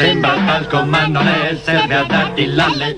Sembra talco ma non è, serve a darti l'alle.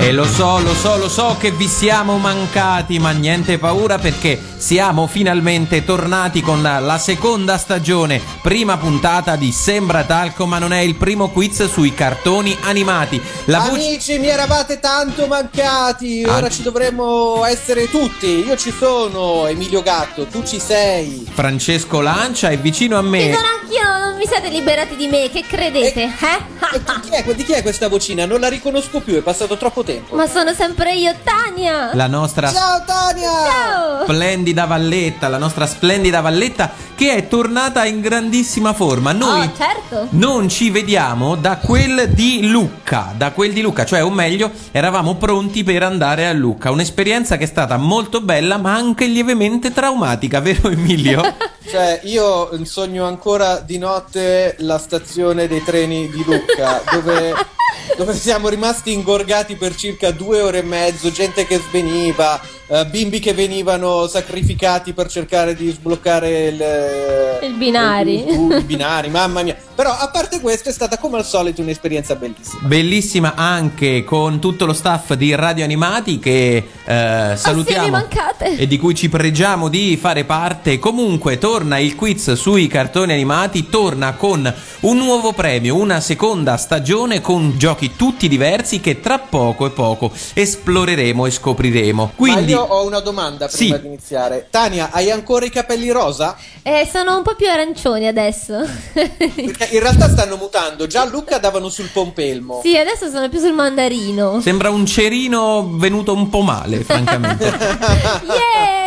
E lo so, lo so, lo so che vi siamo mancati, ma niente paura perché siamo finalmente tornati con la seconda stagione, prima puntata di Sembra Talco, ma non è il primo quiz sui cartoni animati. La voce... Amici, mi eravate tanto mancati, ora ah. ci dovremmo essere tutti. Io ci sono, Emilio Gatto, tu ci sei. Francesco Lancia è vicino a me. Ci sono anch'io, non vi siete liberati di me, che credete? E, eh? e chi, è, di chi è questa vocina? Non la riconosco più, è passato troppo tempo tempo. Ma sono sempre io, Tania! La nostra Ciao Tania! Ciao! Splendida Valletta, la nostra splendida Valletta che è tornata in grandissima forma. Noi oh, certo. non ci vediamo da quel di Lucca, da quel di Lucca, cioè o meglio, eravamo pronti per andare a Lucca, un'esperienza che è stata molto bella, ma anche lievemente traumatica, vero Emilio? cioè, io sogno ancora di notte la stazione dei treni di Lucca, dove dove siamo rimasti ingorgati per circa due ore e mezzo, gente che sveniva, uh, bimbi che venivano sacrificati per cercare di sbloccare il, il binari. Il, il, binari, mamma mia. Però a parte questo è stata come al solito un'esperienza bellissima. Bellissima anche con tutto lo staff di Radio Animati che eh, salutiamo oh, sì, e di cui ci pregiamo di fare parte. Comunque torna il quiz sui cartoni animati, torna con un nuovo premio, una seconda stagione con giochi tutti diversi che tra poco e poco esploreremo e scopriremo. Quindi io ho una domanda prima sì. di iniziare. Tania, hai ancora i capelli rosa? Eh, sono un po' più arancioni adesso. Perché in realtà stanno mutando. Già a Luca davano sul pompelmo. Sì, adesso sono più sul mandarino. Sembra un cerino venuto un po' male, francamente. yeah!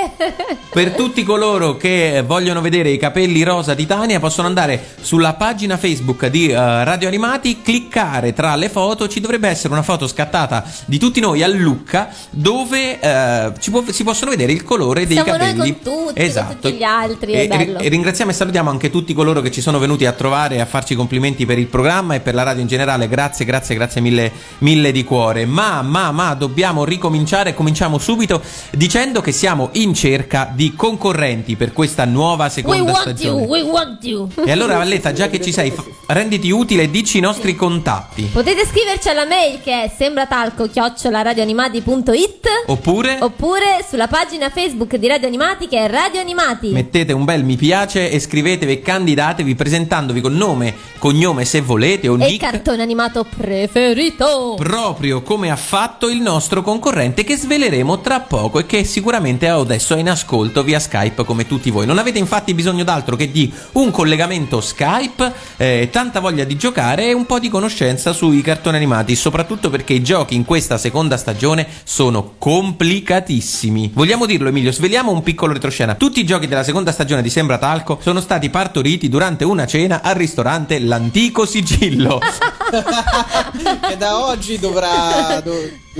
Per tutti coloro che vogliono vedere i capelli rosa di Tania, possono andare sulla pagina Facebook di uh, Radio Animati, cliccare tra le foto. Ci dovrebbe essere una foto scattata di tutti noi a Lucca dove uh, può, si possono vedere il colore dei Siamo capelli. Noi con tutti, esatto. Con tutti gli altri. E, e, ringraziamo e salutiamo anche tutti coloro che ci sono venuti a trovare e a farci complimenti per il programma e per la radio in generale. Grazie, grazie, grazie mille, mille di cuore. Ma, ma, ma, dobbiamo ricominciare. Cominciamo subito dicendo che siamo in cerca di concorrenti per questa nuova seconda we stagione. You, we want you. E allora, Valletta, già che ci sei, renditi utile e dici i nostri contatti. Potete scriverci alla mail che è sembratalco-radioanimati.it oppure, oppure sulla pagina Facebook di Radio Animati che è Radio Animati. Mettete un bel mi piace e scrivetevi e candidatevi presentandovi con nome, cognome se volete o e nick. il cartone animato preferito. Proprio come ha fatto il nostro concorrente che sveleremo tra poco e che sicuramente adesso è in ascolto via Skype come tutti voi. Non avete infatti bisogno d'altro che di un collegamento Skype, eh, tanta voglia di giocare e un po' di conoscenza sui cartoni animati, soprattutto perché i giochi in questa seconda stagione sono complicatissimi. Vogliamo dirlo Emilio, sveliamo un piccolo retroscena. Tutti i giochi della seconda stagione di Sembra Talco sono stati partoriti durante una cena al ristorante L'Antico Sigillo. che da oggi dovrà,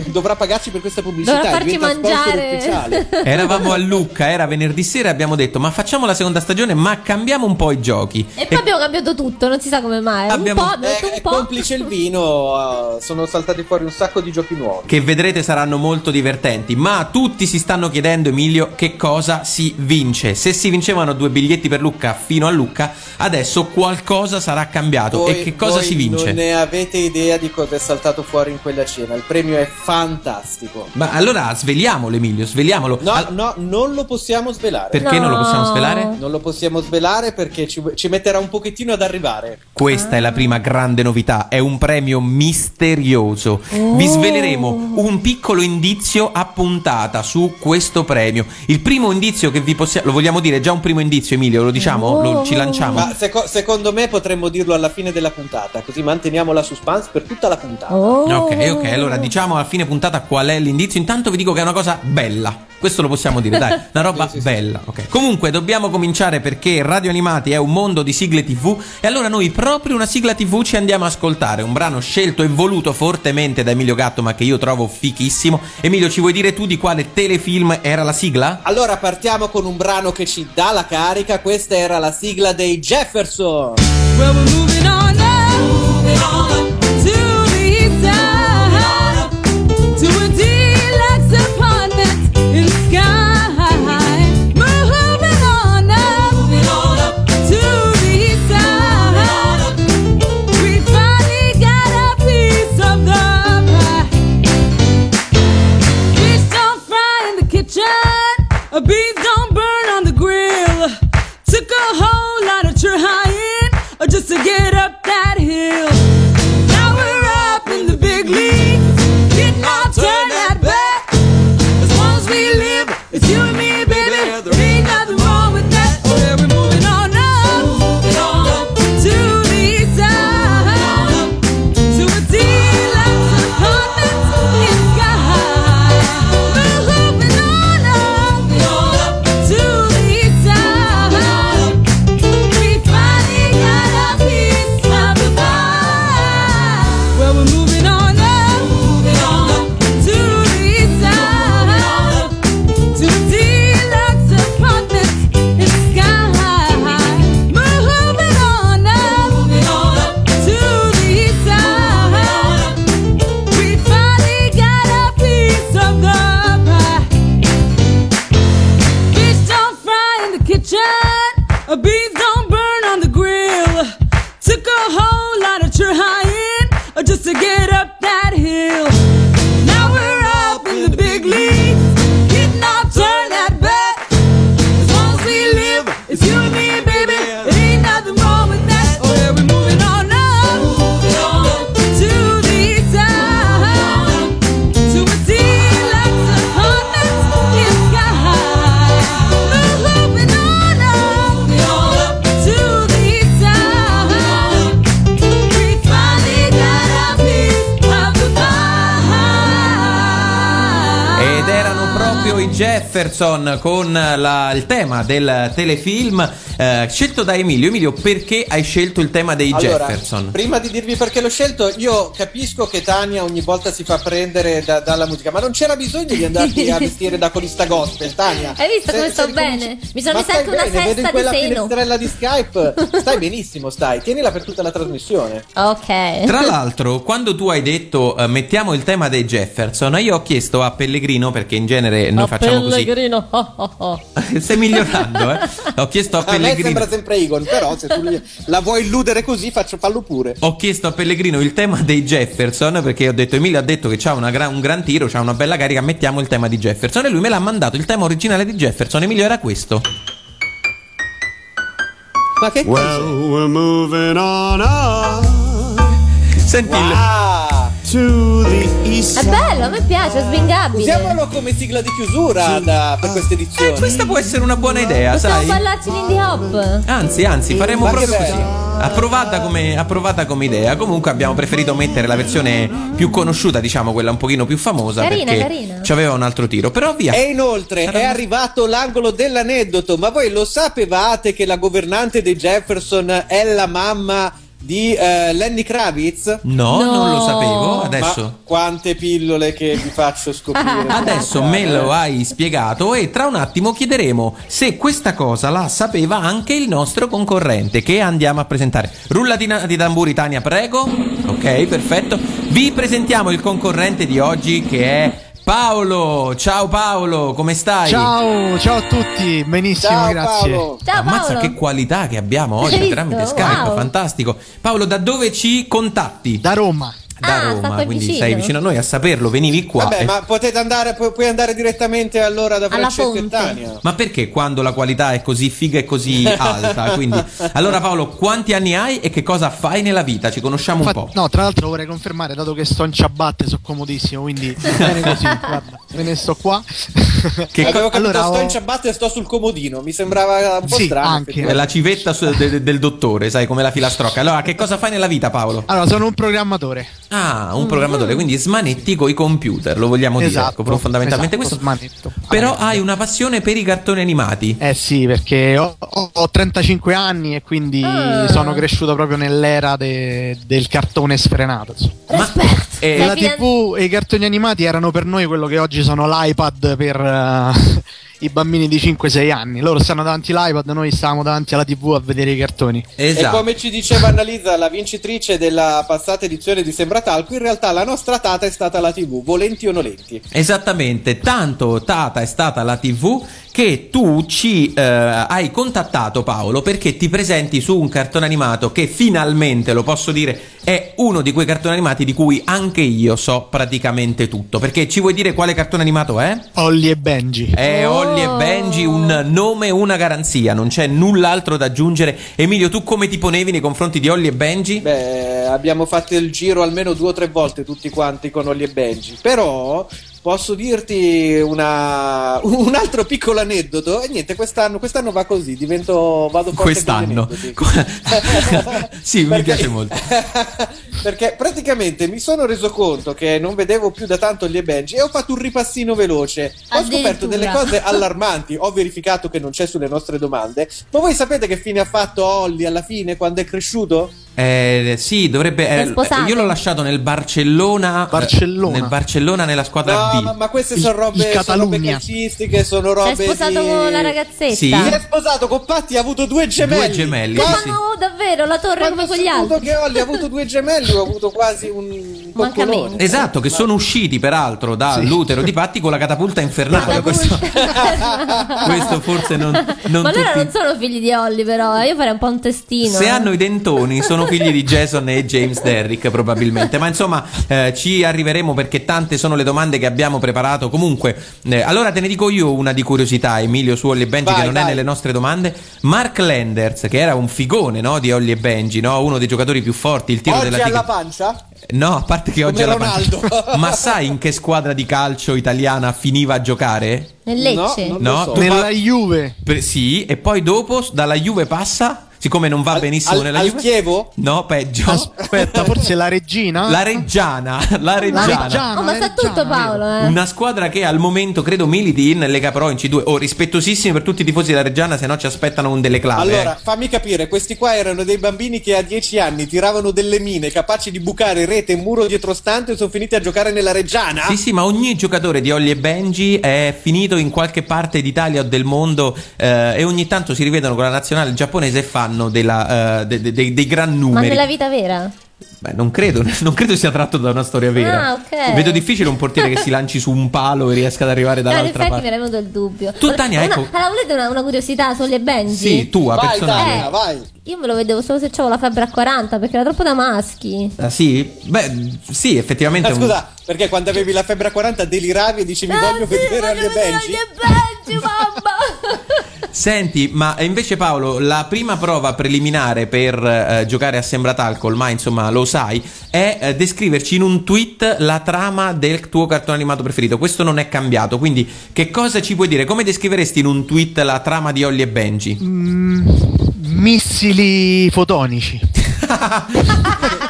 dovrà pagarci per questa pubblicità. Dovrà farci mangiare. Eravamo a Lucca, era venerdì sera e abbiamo detto ma facciamo la seconda stagione ma cambiamo un po' i giochi. E, e poi abbiamo cambiato tutto, non si sa come mai. Abbiamo... Un po', eh, un po'. complice il vino, uh, sono saltati fuori un sacco di giochi nuovi. Che vedrete saranno molto divertenti, ma tutti si stanno chiedendo Emilio che cosa si vince. Se si vincevano due biglietti per Lucca fino a Lucca, adesso qualcosa sarà cambiato. Voi, e che cosa si vince? Non ne avete idea di cosa è saltato fuori in quella cena. Il premio è fantastico. Ma allora sveliamolo, Emilio, sveliamolo. No, All- no, non lo possiamo svelare. Perché no. non lo possiamo svelare? Non lo possiamo svelare perché ci, ci metterà un pochettino ad arrivare. Questa ah. è la prima grande novità. È un premio misterioso. Oh. Vi sveleremo un piccolo indizio a puntata su questo premio. Il primo indizio che vi possiamo. Lo vogliamo dire già un primo indizio, Emilio? Lo diciamo? Oh. Lo, ci lanciamo? Ma seco- secondo me potremmo dirlo alla fine della puntata, così manteniamo la suspense per tutta la puntata. Oh. Ok, ok. Allora diciamo alla fine puntata qual è l'indizio. Intanto vi dico che è una cosa bella. Questo lo possiamo dire, dai, una roba bella. ok. Comunque, dobbiamo cominciare perché Radio Animati è un mondo di sigle TV e allora noi proprio una sigla TV ci andiamo a ascoltare, un brano scelto e voluto fortemente da Emilio Gatto, ma che io trovo fichissimo. Emilio, ci vuoi dire tu di quale telefilm era la sigla? Allora partiamo con un brano che ci dà la carica, questa era la sigla dei Jefferson. Well, we're moving on up, to the a bee Jefferson con la- il tema del telefilm eh, scelto da Emilio. Emilio, perché hai scelto il tema dei Allora, Jefferson? prima di dirvi perché l'ho scelto, io capisco che Tania ogni volta si fa prendere da- dalla musica, ma non c'era bisogno di andarti a vestire da corista gospel, Tania. Hai visto come sto bene? Mi sono Ma messa anche una bene, vedo in sesta di quella seno. finestrella di Skype. Stai benissimo, stai. Tienila per tutta la trasmissione. Ok. Tra l'altro, quando tu hai detto eh, mettiamo il tema dei Jefferson, io ho chiesto a Pellegrino, perché in genere noi A facciamo Pellegrino, oh, oh, oh. così. Stai migliorando, eh? Ho chiesto a A me Pellegrino. sembra sempre Egon, però se tu la vuoi illudere così, faccio fallo pure. Ho chiesto a Pellegrino il tema dei Jefferson perché ho detto Emilio ha detto che c'ha una gra- un gran tiro, c'ha una bella carica, mettiamo il tema di Jefferson e lui me l'ha mandato il tema originale di Jefferson. Emilio era questo. Ma che Well, we're moving on up Senti il- Ah, to the east È bello, a me piace, è svingabile. usiamolo come sigla di chiusura da- per questa edizione. Eh, questa può essere una buona idea, Possiamo sai? ballarci l'indie hop? Anzi, anzi, faremo Ma che proprio così. Approvata come, approvata come idea. Comunque abbiamo preferito mettere la versione più conosciuta, diciamo quella un pochino più famosa. Carina, perché carina. ci aveva un altro tiro. Però via. E inoltre è arrivato l'angolo dell'aneddoto, ma voi lo sapevate che la governante dei Jefferson è la mamma di eh, Lenny Kravitz? No, No. non lo sapevo. Adesso. Ma quante pillole che vi faccio scoprire. Adesso me lo hai spiegato e tra un attimo chiederemo se questa cosa la sapeva anche il nostro concorrente che andiamo a presentare. Rullatina di tamburi Tania, prego. Ok, perfetto. Vi presentiamo il concorrente di oggi che è Paolo. Ciao Paolo, come stai? Ciao, ciao a tutti, benissimo, Ciao grazie. Paolo. Ciao Ammazza Paolo. che qualità che abbiamo oggi tramite Skype, Wow. fantastico. Paolo, da dove ci contatti? Da Roma. Da Ah, Roma, quindi vicino. sei vicino a noi a saperlo, venivi qua. Vabbè, e- ma potete andare, pu- puoi andare direttamente allora da Francesco e. Tania. Ma perché quando la qualità è così figa e così alta? Quindi, allora Paolo, quanti anni hai e che cosa fai nella vita? Ci conosciamo un Fa- po'. no, tra l'altro vorrei confermare, dato che sto in ciabatte, sono comodissimo, quindi bene così, guarda, me ne sto qua. Che Avevo capito, allora, sto ho- in ciabatte e sto sul comodino. Mi sembrava un po' Sì, strano. anche. È la civetta su- de- de- del dottore, sai, come la filastrocca. Allora, che cosa fai nella vita, Paolo? Allora, sono un programmatore. Ah, un programmatore, quindi smanetti coi computer, lo vogliamo dire, Esatto, ecco, fondamentalmente esatto, questo. smanetto. Però hai una passione per i cartoni animati. Eh sì, perché ho, ho- ho 35 anni e quindi Ah. sono cresciuto proprio nell'era de- del cartone sfrenato. Respect. eh, Sei la TV e i cartoni animati erano per noi quello che oggi sono l'iPad per eh, i bambini di 5-6 anni. Loro stanno davanti all'iPad, noi stavamo davanti alla TV a vedere i cartoni. E Esatto. come ci diceva Annalisa, la vincitrice della passata edizione di Sembratalco, in realtà la nostra tata è stata la TV, volenti o nolenti. Esattamente, tanto Tata è stata la TV che tu ci eh, hai contattato Paolo perché ti presenti su un cartone animato che finalmente, lo posso dire, è uno di quei cartoni animati di cui anche io so praticamente tutto. Perché ci vuoi dire quale cartone animato è? Ollie e Benji. È Oh. Ollie e Benji, un nome, una garanzia, non c'è null'altro da aggiungere. Emilio, tu come ti ponevi nei confronti di Ollie e Benji? Beh, abbiamo fatto il giro almeno due o tre volte tutti quanti con Ollie e Benji, però posso dirti una- un altro piccolo aneddoto e niente, quest'anno, quest'anno va così, divento, vado forte Quest'anno. sì, mi Perché- piace molto. Perché praticamente mi sono reso conto che non vedevo più da tanto gli e Benji e ho fatto un ripassino veloce. Ho scoperto delle cose allarmanti. Ho verificato che non c'è sulle nostre domande. Ma voi sapete che fine ha fatto Olli alla fine quando è cresciuto? Eh, sì, dovrebbe. Si eh, io l'ho lasciato nel Barcellona. Barcellona. eh, nel Barcellona nella squadra No, B. ma, ma queste Il- sono robe, il sono robe calcistiche, sono Si robe. è sposato di- con la ragazzetta. Sì. Si è sposato con Patti, ha avuto due gemelli. Due gemelli, Ma sì. no, davvero, la torre Quando come ho quegli saputo altri. che Olli ha avuto due gemelli, ho avuto quasi un Mancamento. coccolone. Esatto, che sono usciti peraltro dall'utero di Patti con la catapulta infernale. Questo, questo forse non, non Ma loro tutti- non sono figli di Holly, però. eh. Io farei un po' un testino. Se eh. hanno i dentoni, sono figli di Jason e James Derrick, probabilmente. Ma insomma, eh, ci arriveremo perché tante sono le domande che abbiamo preparato. Comunque, eh, allora te ne dico io una di curiosità, Emilio, su Ollie e Benji, Vai, che non è vai. nelle nostre domande. Mark Landers, che era un figone no, di Ollie e Benji, no? uno dei giocatori più forti, il tiro Oggi della alla tigre. pancia? No, a parte che oggi Come è la pancia. Ronaldo. Ma sai in che squadra di calcio italiana finiva a giocare? Nel Lecce. No, No, so. Nella Juve. Per- sì, e poi dopo dalla Juve passa, siccome non va Al- benissimo al- nella al Juve. Chievo? No, peggio. Aspetta, forse la regina? La Reggiana, la La Reggiana. Reggiana. Oh, ma sa Reggiana, tutto Paolo, eh. Una squadra che al momento credo militi in Lega Pro in C2. Oh, rispettosissimi per tutti i tifosi della Reggiana, se no ci aspettano un delle clave. Allora, eh. fammi capire, questi qua erano dei bambini che a 10 anni tiravano delle mine capaci di bucare rete e muro dietro stante e sono finiti a giocare nella Reggiana? Sì, sì, ma ogni giocatore di Olli e Benji è finito in qualche parte d'Italia o del mondo eh, e ogni tanto si rivedono con la nazionale giapponese e fanno della, eh, de- de- de- dei gran Ma numeri. nella vita vera? Beh, non credo, non credo sia tratto da una storia vera. Ah, ok. Vedo difficile un portiere che si lanci su un palo e riesca ad arrivare in dall'altra effetti mi parte. era venuto il dubbio. Tu, Tania, ecco- Allora, volete una, una curiosità sulle Benji? Sì, tua vai, personale. Tania, vai. Io me lo vedevo solo se avevo la febbre a 40 perché era troppo da maschi. Ah, sì? Beh, sì, effettivamente. Ma è un- scusa, perché quando avevi la febbre a 40 deliravi e dicevi Ah, voglio sì, vedere voglio e vedere Benji? Ollie e Benji, mamma! Senti, ma invece Paolo, la prima prova preliminare per eh, giocare a Sembratalco, ormai insomma lo sai, è eh, descriverci in un tweet la trama del tuo cartone animato preferito. Questo non è cambiato, quindi che cosa ci puoi dire? Come descriveresti in un tweet la trama di Ollie e Benji? Mm, missili fotonici.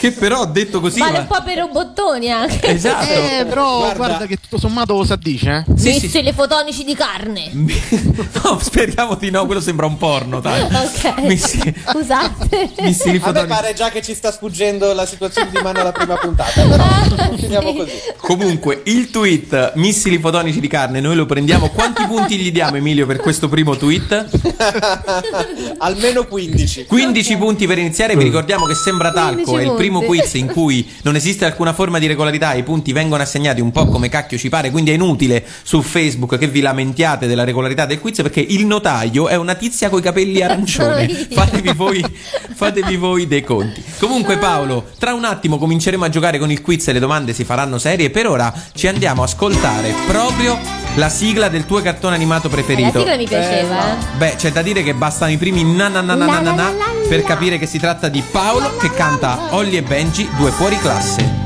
che però detto così... vale va- un po' per robottoni anche. Esatto. Eh, però Guarda- guarda, che tutto sommato lo sa dice, eh. Sì, sì. Missili fotonici di carne. no, speriamo di no, quello sembra un porno, dai. Ok. Missi- Scusate. missili A me fotonici. pare già che ci sta sfuggendo la situazione di mano alla prima puntata, però continuiamo così. Comunque, il tweet missili fotonici di carne, noi lo prendiamo. Quanti punti gli diamo, Emilio, per questo primo tweet? Almeno 15. 15 punti per iniziare. Vi ricordiamo che Sembra Talco 15 è il primo punti. quiz in cui non esiste alcuna forma di regolarità. I punti vengono assegnati un po' come cacchio ci pare. Quindi è inutile su Facebook che vi lamentiate della regolarità del quiz perché il notaio è una tizia coi capelli io. Fatevi voi, fatevi voi dei conti. Comunque, Paolo, tra un attimo cominceremo a giocare con il quiz e le domande si faranno serie. Per ora ci andiamo a ascoltare proprio la sigla del tuo cartone animato Eh, La preferito. sigla mi piaceva, eh. Beh, c'è da dire che bastano i primi na na na na na na na per capire che si tratta di Paolo che canta Olli e Benji, due fuori classe.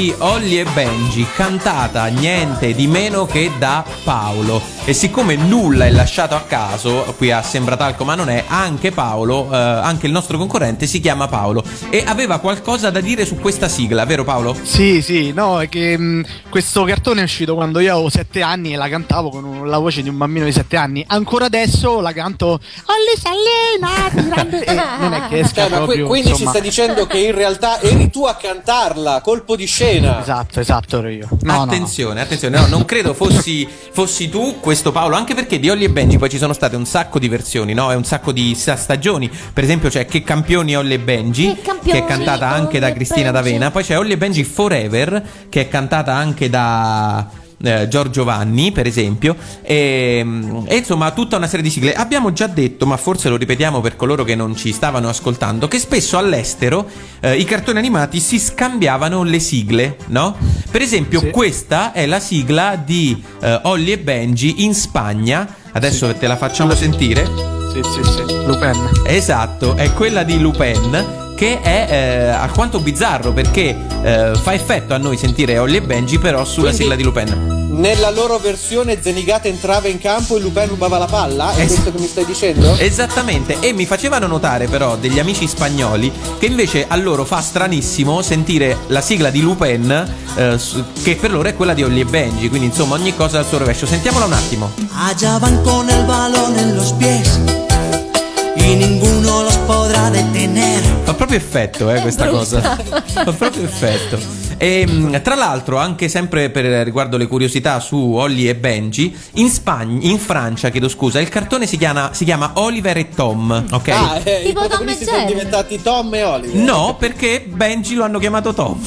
Di Olli e Benji, cantata niente di meno che da Paolo. E siccome nulla è lasciato a caso, qui a Sembratalco ma non è, anche Paolo, eh, anche il nostro concorrente si chiama Paolo e aveva qualcosa da dire su questa sigla, vero Paolo? Sì, sì, no, è che mh, questo cartone è uscito quando io avevo 7 anni e la cantavo con la voce di un bambino di 7 anni. Ancora adesso la canto Olli Sallina, non è che esca Cioè, ma qui- proprio, quindi ci insomma. sta dicendo che in realtà eri tu a cantarla, colpo di scena. Esatto, esatto, ero io. No, no, no. attenzione, attenzione, no, non credo fossi, fossi tu questo Paolo, anche perché di Olli e Benji poi ci sono state un sacco di versioni, no? E un sacco di stagioni. Per esempio c'è Che campioni Olli e Benji, Che campioni, che è cantata anche da Olli e Cristina Benji. D'Avena. Poi c'è Olli e Benji Forever, che è cantata anche da eh, Giorgio Vanni, per esempio. E, e insomma, tutta una serie di sigle. Abbiamo già detto, ma forse lo ripetiamo per coloro che non ci stavano ascoltando, che spesso all'estero eh, i cartoni animati si scambiavano le sigle, no? Per esempio, Sì. questa è la sigla di eh, Olli e Benji in Spagna. Adesso te la facciamo sentire. Sì, sì, sì. Lupin. Esatto, è quella di Lupin che è eh, alquanto bizzarro perché eh, fa effetto a noi sentire Olli e Benji però sulla Quindi- sigla di Lupin. Nella loro versione Zenigata entrava in campo e Lupin rubava la palla? È Es- questo che mi stai dicendo? Esattamente, e mi facevano notare però degli amici spagnoli che invece a loro fa stranissimo sentire la sigla di Lupin eh, che per loro è quella di Olli e Benji, quindi insomma ogni cosa al suo rovescio. Sentiamola un attimo. Allá van con el balón en los pies y ninguno los podrá detener. Fa proprio effetto, eh, questa cosa. Fa proprio effetto. E, mh, tra l'altro, anche sempre per riguardo le curiosità su Olli e Benji, in Spagna, in Francia, chiedo scusa, il cartone si chiama, si chiama Oliver e Tom, ok? Ah, eh, i Tipo Tom e protagonisti sono Jerry. diventati Tom e Oliver. No, perché Benji lo hanno chiamato Tom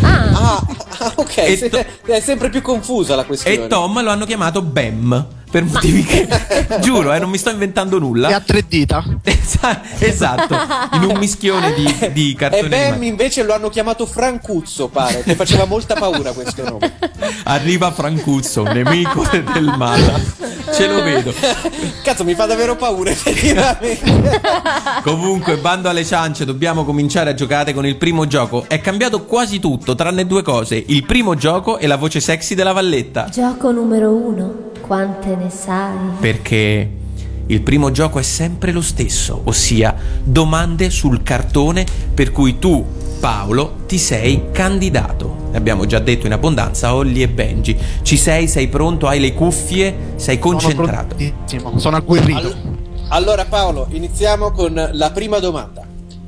Ah, Ah, ah, ok, E se- to- è sempre più confusa la questione. e Tom lo hanno chiamato Bam. Per motivi che giuro, eh, non mi sto inventando E nulla. a tre dita. Esa- esatto, in un mischione di, di E cartoni. Bam animati. invece lo hanno chiamato Francuzzo, pare, che faceva molta paura questo nome. Arriva Francuzzo, nemico del male. Ce lo vedo. Cazzo, mi fa davvero paura, effettivamente. Comunque, bando alle ciance, dobbiamo cominciare a giocare con il primo gioco. È cambiato quasi tutto, tranne due cose: il primo gioco e la voce sexy della Valletta. gioco numero uno. Quante ne sai? Perché il primo gioco è sempre lo stesso, ossia domande sul cartone per cui tu, Paolo, ti sei candidato. Abbiamo già detto in abbondanza, Olli e Benji. Ci sei? Sei pronto? Hai le cuffie? Sei concentrato? Sono sono agguerrito. All- Allora, Paolo, iniziamo con la prima domanda.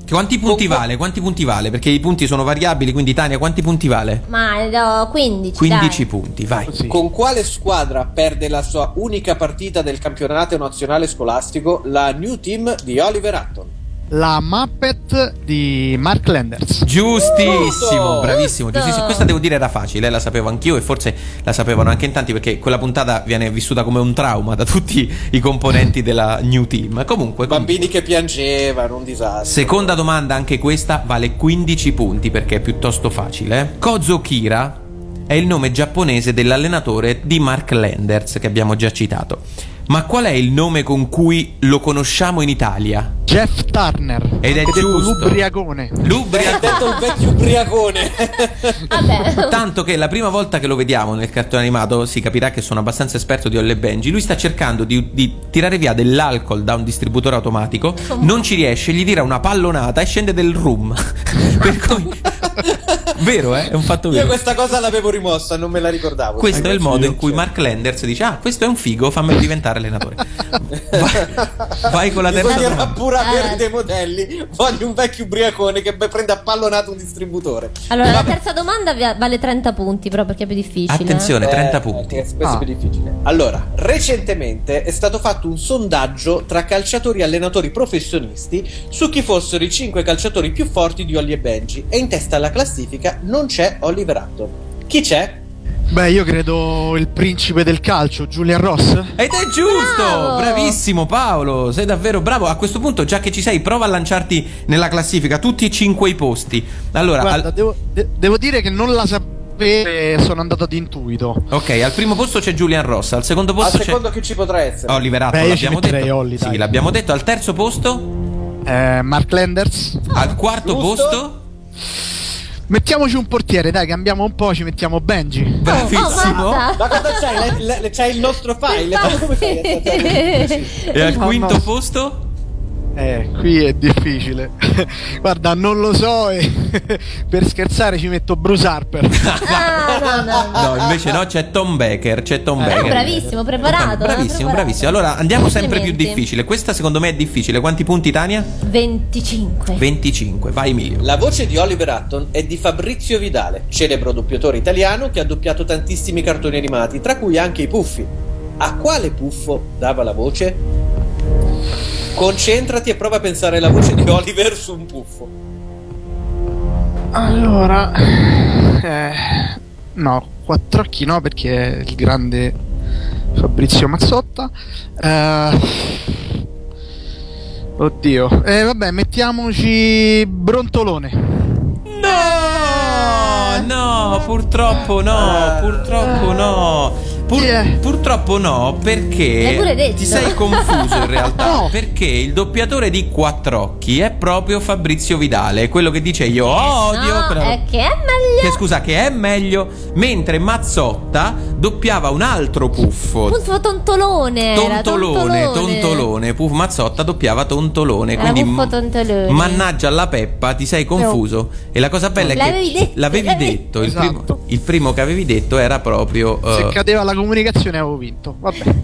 Quanti punti vale? Quanti punti vale? Perché i punti sono variabili, quindi Tania, quanti punti vale? Ma do 15. 15 dai. punti, vai. Sì. Con quale squadra perde la sua unica partita del campionato nazionale scolastico la New Team di Oliver Hutton? La Muppet di Mark Landers. Giustissimo, Giusto! bravissimo, giustissimo. Questa devo dire era facile, eh, la sapevo anch'io e forse la sapevano anche in tanti perché quella puntata viene vissuta come un trauma da tutti i componenti della New Team. Comunque, comunque. Bambini che piangevano, un disastro. seconda domanda, anche questa vale 15 punti perché è piuttosto facile. Kozo Kira è il nome giapponese dell'allenatore di Mark Landers che abbiamo già citato. Ma qual è il nome con cui lo conosciamo in Italia? Jeff Turner. Ed è giusto. L'ubriacone. Beh, L'ubriaco. detto il vecchio ubriacone. Vabbè. Tanto che la prima volta che lo vediamo nel cartone animato si capirà che sono abbastanza esperto di Olle Benji. Lui sta cercando di, di tirare via dell'alcol da un distributore automatico, non ci riesce, gli tira una pallonata e scende del room. per cui. vero, eh? È un fatto Io vero. questa cosa l'avevo rimossa, non me la ricordavo. Questo è il modo io, in cui cioè. Mark Landers dice: Ah, questo è un figo, fammelo diventare allenatore. Vai, vai con la terza domanda. pure avere Eh. dei modelli. Voglio un vecchio ubriacone che prende a pallonato un distributore. Allora, la terza domanda vale 30 punti, però perché è più difficile. Attenzione, 30 Eh, punti. eh, questo Ah. è più difficile. Allora, recentemente è stato fatto un sondaggio tra calciatori e allenatori professionisti su chi fossero i 5 calciatori più forti di Olli e Benji e in testa alla classifica non c'è Oliver Hutton. Chi c'è? Beh, io credo il principe del calcio, Julian Ross. Ed è giusto! Bravo! Bravissimo Paolo, sei davvero bravo. A questo punto, già che ci sei, prova a lanciarti nella classifica tutti e cinque i posti. Allora, Guarda, al- devo, de- devo dire che non la sapevo e sono andato ad intuito. ok, al primo posto c'è Julian Ross, al secondo Al posto c'è secondo chi ci potrà essere? Oliver Hutton, Beh, l'abbiamo detto. Olli, sì, l'abbiamo detto. Al terzo posto, Eh, Mark Landers. al quarto Giusto? posto, Mettiamoci un portiere, dai, cambiamo un po', ci mettiamo Benji. Bravissimo. Ma cosa c'hai? Le- le- c'hai il nostro file? Ma come fai a sapere? e al quinto posto? Eh, qui è difficile. Guarda, non lo so e per scherzare ci metto Bruce Harper. Ah, no, no, no. No, invece no, c'è Tom Baker. C'è Tom Ah, Baker. bravissimo, preparato. Bravissimo, preparato. bravissimo. Allora andiamo sempre più difficile. Questa secondo me è difficile. Quanti punti, Tania? 25. 25. Vai, Emilio. La voce di Oliver Hutton è di Fabrizio Vidale, celebro doppiatore italiano che ha doppiato tantissimi cartoni animati, tra cui anche i Puffi. A quale puffo dava la voce? Concentrati e prova a pensare alla voce di Oliver su un puffo. Allora, eh, no, quattro occhi no perché è il grande Fabrizio Mazzotta. Eh, oddio, eh, vabbè, mettiamoci Brontolone. No, no, purtroppo no, purtroppo no. Pur- purtroppo no, perché ti sei confuso in realtà. No. Perché il doppiatore di Quattrocchi è proprio Fabrizio Vidale, quello che dice io odio. no, è che è meglio. che scusa, che è meglio, mentre Mazzotta doppiava un altro puffo. Puffo tontolone. era, Tontolone, tontolone, Puff Mazzotta doppiava Tontolone. Era Quindi, Puffo Tontolone. mannaggia alla Peppa, ti sei confuso. E la cosa bella è che L'avevi detto, l'avevi l'avevi- detto. Il, Esatto. primo, il primo che avevi detto era proprio. Se eh, cadeva la comunicazione avevo vinto. Vabbè.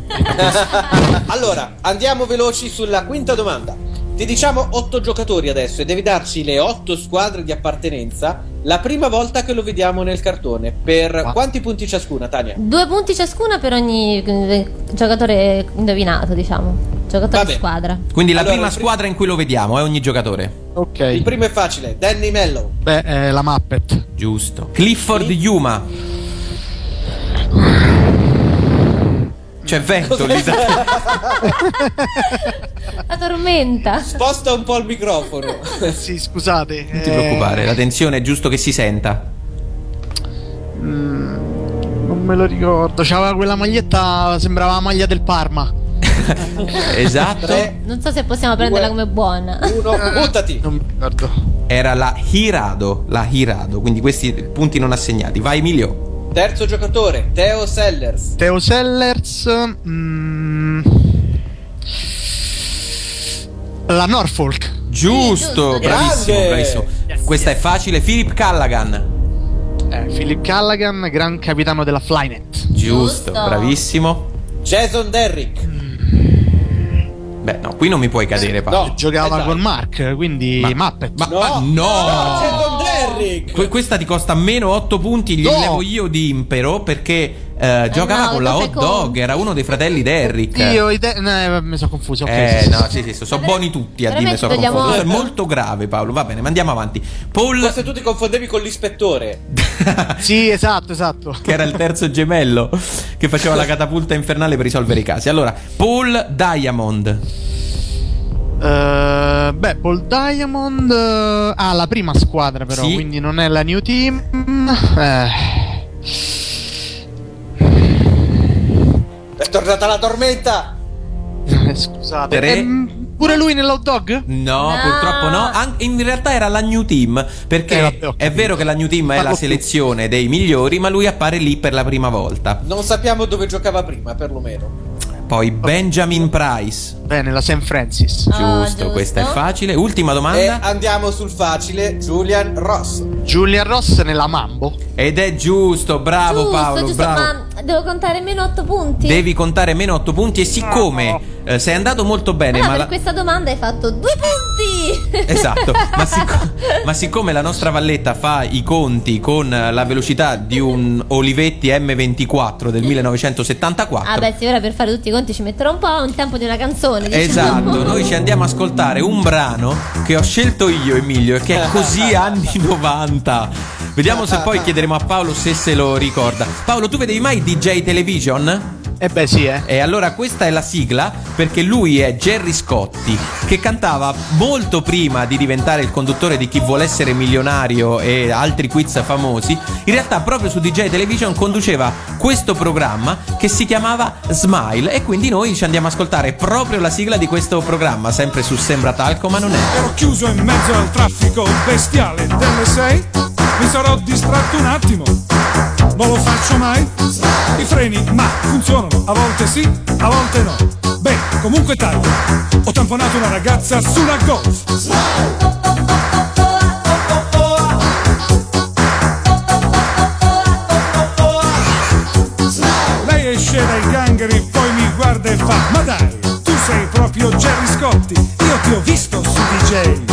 allora, andiamo veloci sulla quinta domanda. Ti diciamo otto giocatori adesso e devi darci le otto squadre di appartenenza la prima volta che lo vediamo nel cartone. Per Qua- quanti punti ciascuna, Tania? Due punti ciascuna per ogni eh, giocatore indovinato, diciamo. Giocatore Vabbè. di squadra. quindi la Allora, prima il pri- squadra in cui lo vediamo è ogni giocatore. Il Ok. primo è facile, Danny Mellow. Beh, eh, la Muppet. Giusto. Clifford Yuma. C'è vento lì. da- La tormenta. Sposta un po' il microfono. sì, scusate. Non ti preoccupare, la tensione è giusto che si senta. Non me lo ricordo. C'aveva quella maglietta, sembrava la maglia del Parma. Esatto. Tre, Non so se possiamo prenderla come buona. uno, buttati. Non mi ricordo. Era la Hirado, la Hirado, quindi questi punti non assegnati. Vai Emilio. Terzo giocatore, Theo Sellers. Theo Sellers. mm, la Norfolk. Giusto, bravissimo, grande. bravissimo. Questa è facile. Philip Callaghan. Eh, Philip Callaghan, gran capitano della Flynet. Giusto, Giusto. bravissimo. Jason Derrick. Beh, no, qui non mi puoi cadere, Paolo. No. Giocava esatto. con Mark, quindi Ma- Muppet. Ma No, ah, no! Jason Derrick. Que- questa ti costa meno 8 punti, gli No. levo io di impero perché eh, giocava no, con la hot dog, conti? era uno dei fratelli Derrick. Io i te- no, mi sono confuso. ok, Eh, sì, no, sì. sì, sì, sono buoni tutti a dire sono confuso. È otto. molto grave, Paolo. Va bene, ma andiamo avanti. Paul, Forse tu ti confondevi con l'ispettore. Sì, esatto, esatto. che era il terzo gemello che faceva la catapulta infernale per risolvere i casi. Allora, Paul Diamond. Eh, beh, Paul Diamond eh, ha la prima squadra, però, Sì. quindi non è la new team. Eh, È tornata la tormenta. scusate. Tre. Ehm, pure lui nell'hot dog? No, No. purtroppo no. An- in realtà era la New Team. Perché Eh, è vero che la New Team è la più. selezione dei migliori, ma lui appare lì per la prima volta. Non sappiamo dove giocava prima, perlomeno. Poi Benjamin Price. Bene, la St. Francis. Ah, Giusto, giusto. questa è facile. Ultima E domanda. andiamo sul facile, Julian Ross. Julian Ross nella Mambo. Ed è giusto, bravo giusto, Paolo, giusto, bravo. ma devo contare meno 8 punti. Devi contare meno 8 punti e siccome eh, sei andato molto bene, Allora, ma per la- questa domanda hai fatto 2 punti. Esatto, ma, sicc- ma siccome la nostra Valletta fa i conti con la velocità di un Olivetti M24 del 1974, Ah beh, sì, ora per fare tutti i conti ci metterò un po', un tempo di una canzone. diciamo. Esatto, noi ci andiamo a ascoltare un brano che ho scelto io, Emilio, e che è così anni 90. Vediamo se poi chiederemo a Paolo se se lo ricorda. Paolo, tu vedevi mai DJ Television? Eh beh, sì, eh. E allora questa è la sigla perché lui è Jerry Scotti che cantava molto prima di diventare il conduttore di Chi vuole essere milionario e altri quiz famosi. In realtà proprio su DJ Television conduceva questo programma che si chiamava Smile e quindi noi ci andiamo a ascoltare proprio la sigla di questo programma, sempre su Sembra Talco ma non è. Ero chiuso in mezzo al traffico bestiale delle sei mi sarò distratto un attimo. Non lo faccio mai. I freni, ma funzionano, a volte sì, a volte no. Beh, comunque taglio. Ho tamponato una ragazza su una golf. Lei esce dai gangheri, poi mi guarda e fa Ma dai, tu sei proprio Jerry Scotti Io ti ho visto su DJ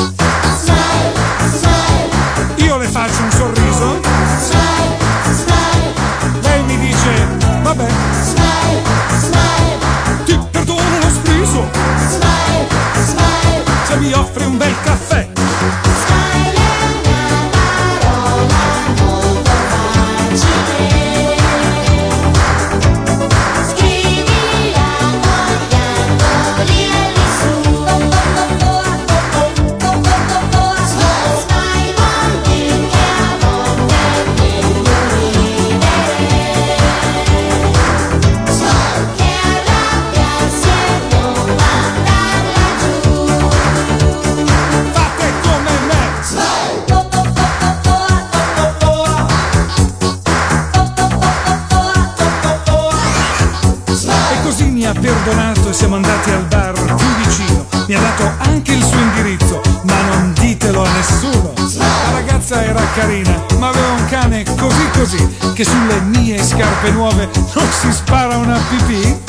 perdonato e siamo andati al bar più vicino. Mi ha dato anche il suo indirizzo, ma non ditelo a nessuno. La ragazza era carina, ma aveva un cane così così, che sulle mie scarpe nuove non si spara una pipì.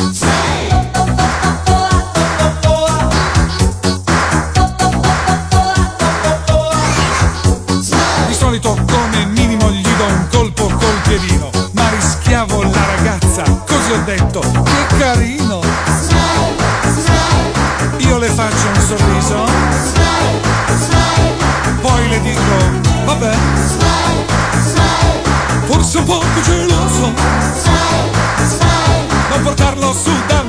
Di solito come minimo gli do un colpo col piedino, ma rischiavo la ragazza, così ho detto, che carino! Po' più geloso, non portarlo su da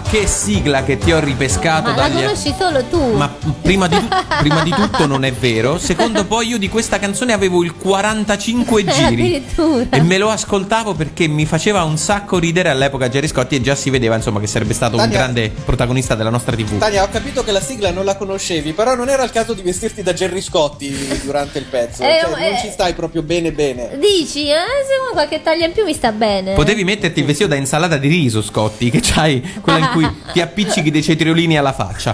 che sigla che ti ho ripescato Ma la dagli... conosci solo tu. Ma prima di, tu- prima di tutto non è vero. Secondo poi io di questa canzone avevo il 45 giri. E me lo ascoltavo perché mi faceva un sacco ridere all'epoca Jerry Scotti e già si vedeva insomma che sarebbe stato un Tania- grande protagonista della nostra TV. Tania, ho capito che la sigla non la conoscevi, però non era il caso di vestirti da Jerry Scotti durante il pezzo. Eh, Cioè, non eh. ci stai proprio bene bene. Dici, eh? Secondo qualche taglia in più mi sta bene. Potevi metterti il vestito da insalata di riso, Scotti, che c'hai quella in cui ti appiccichi dei cetriolini alla faccia.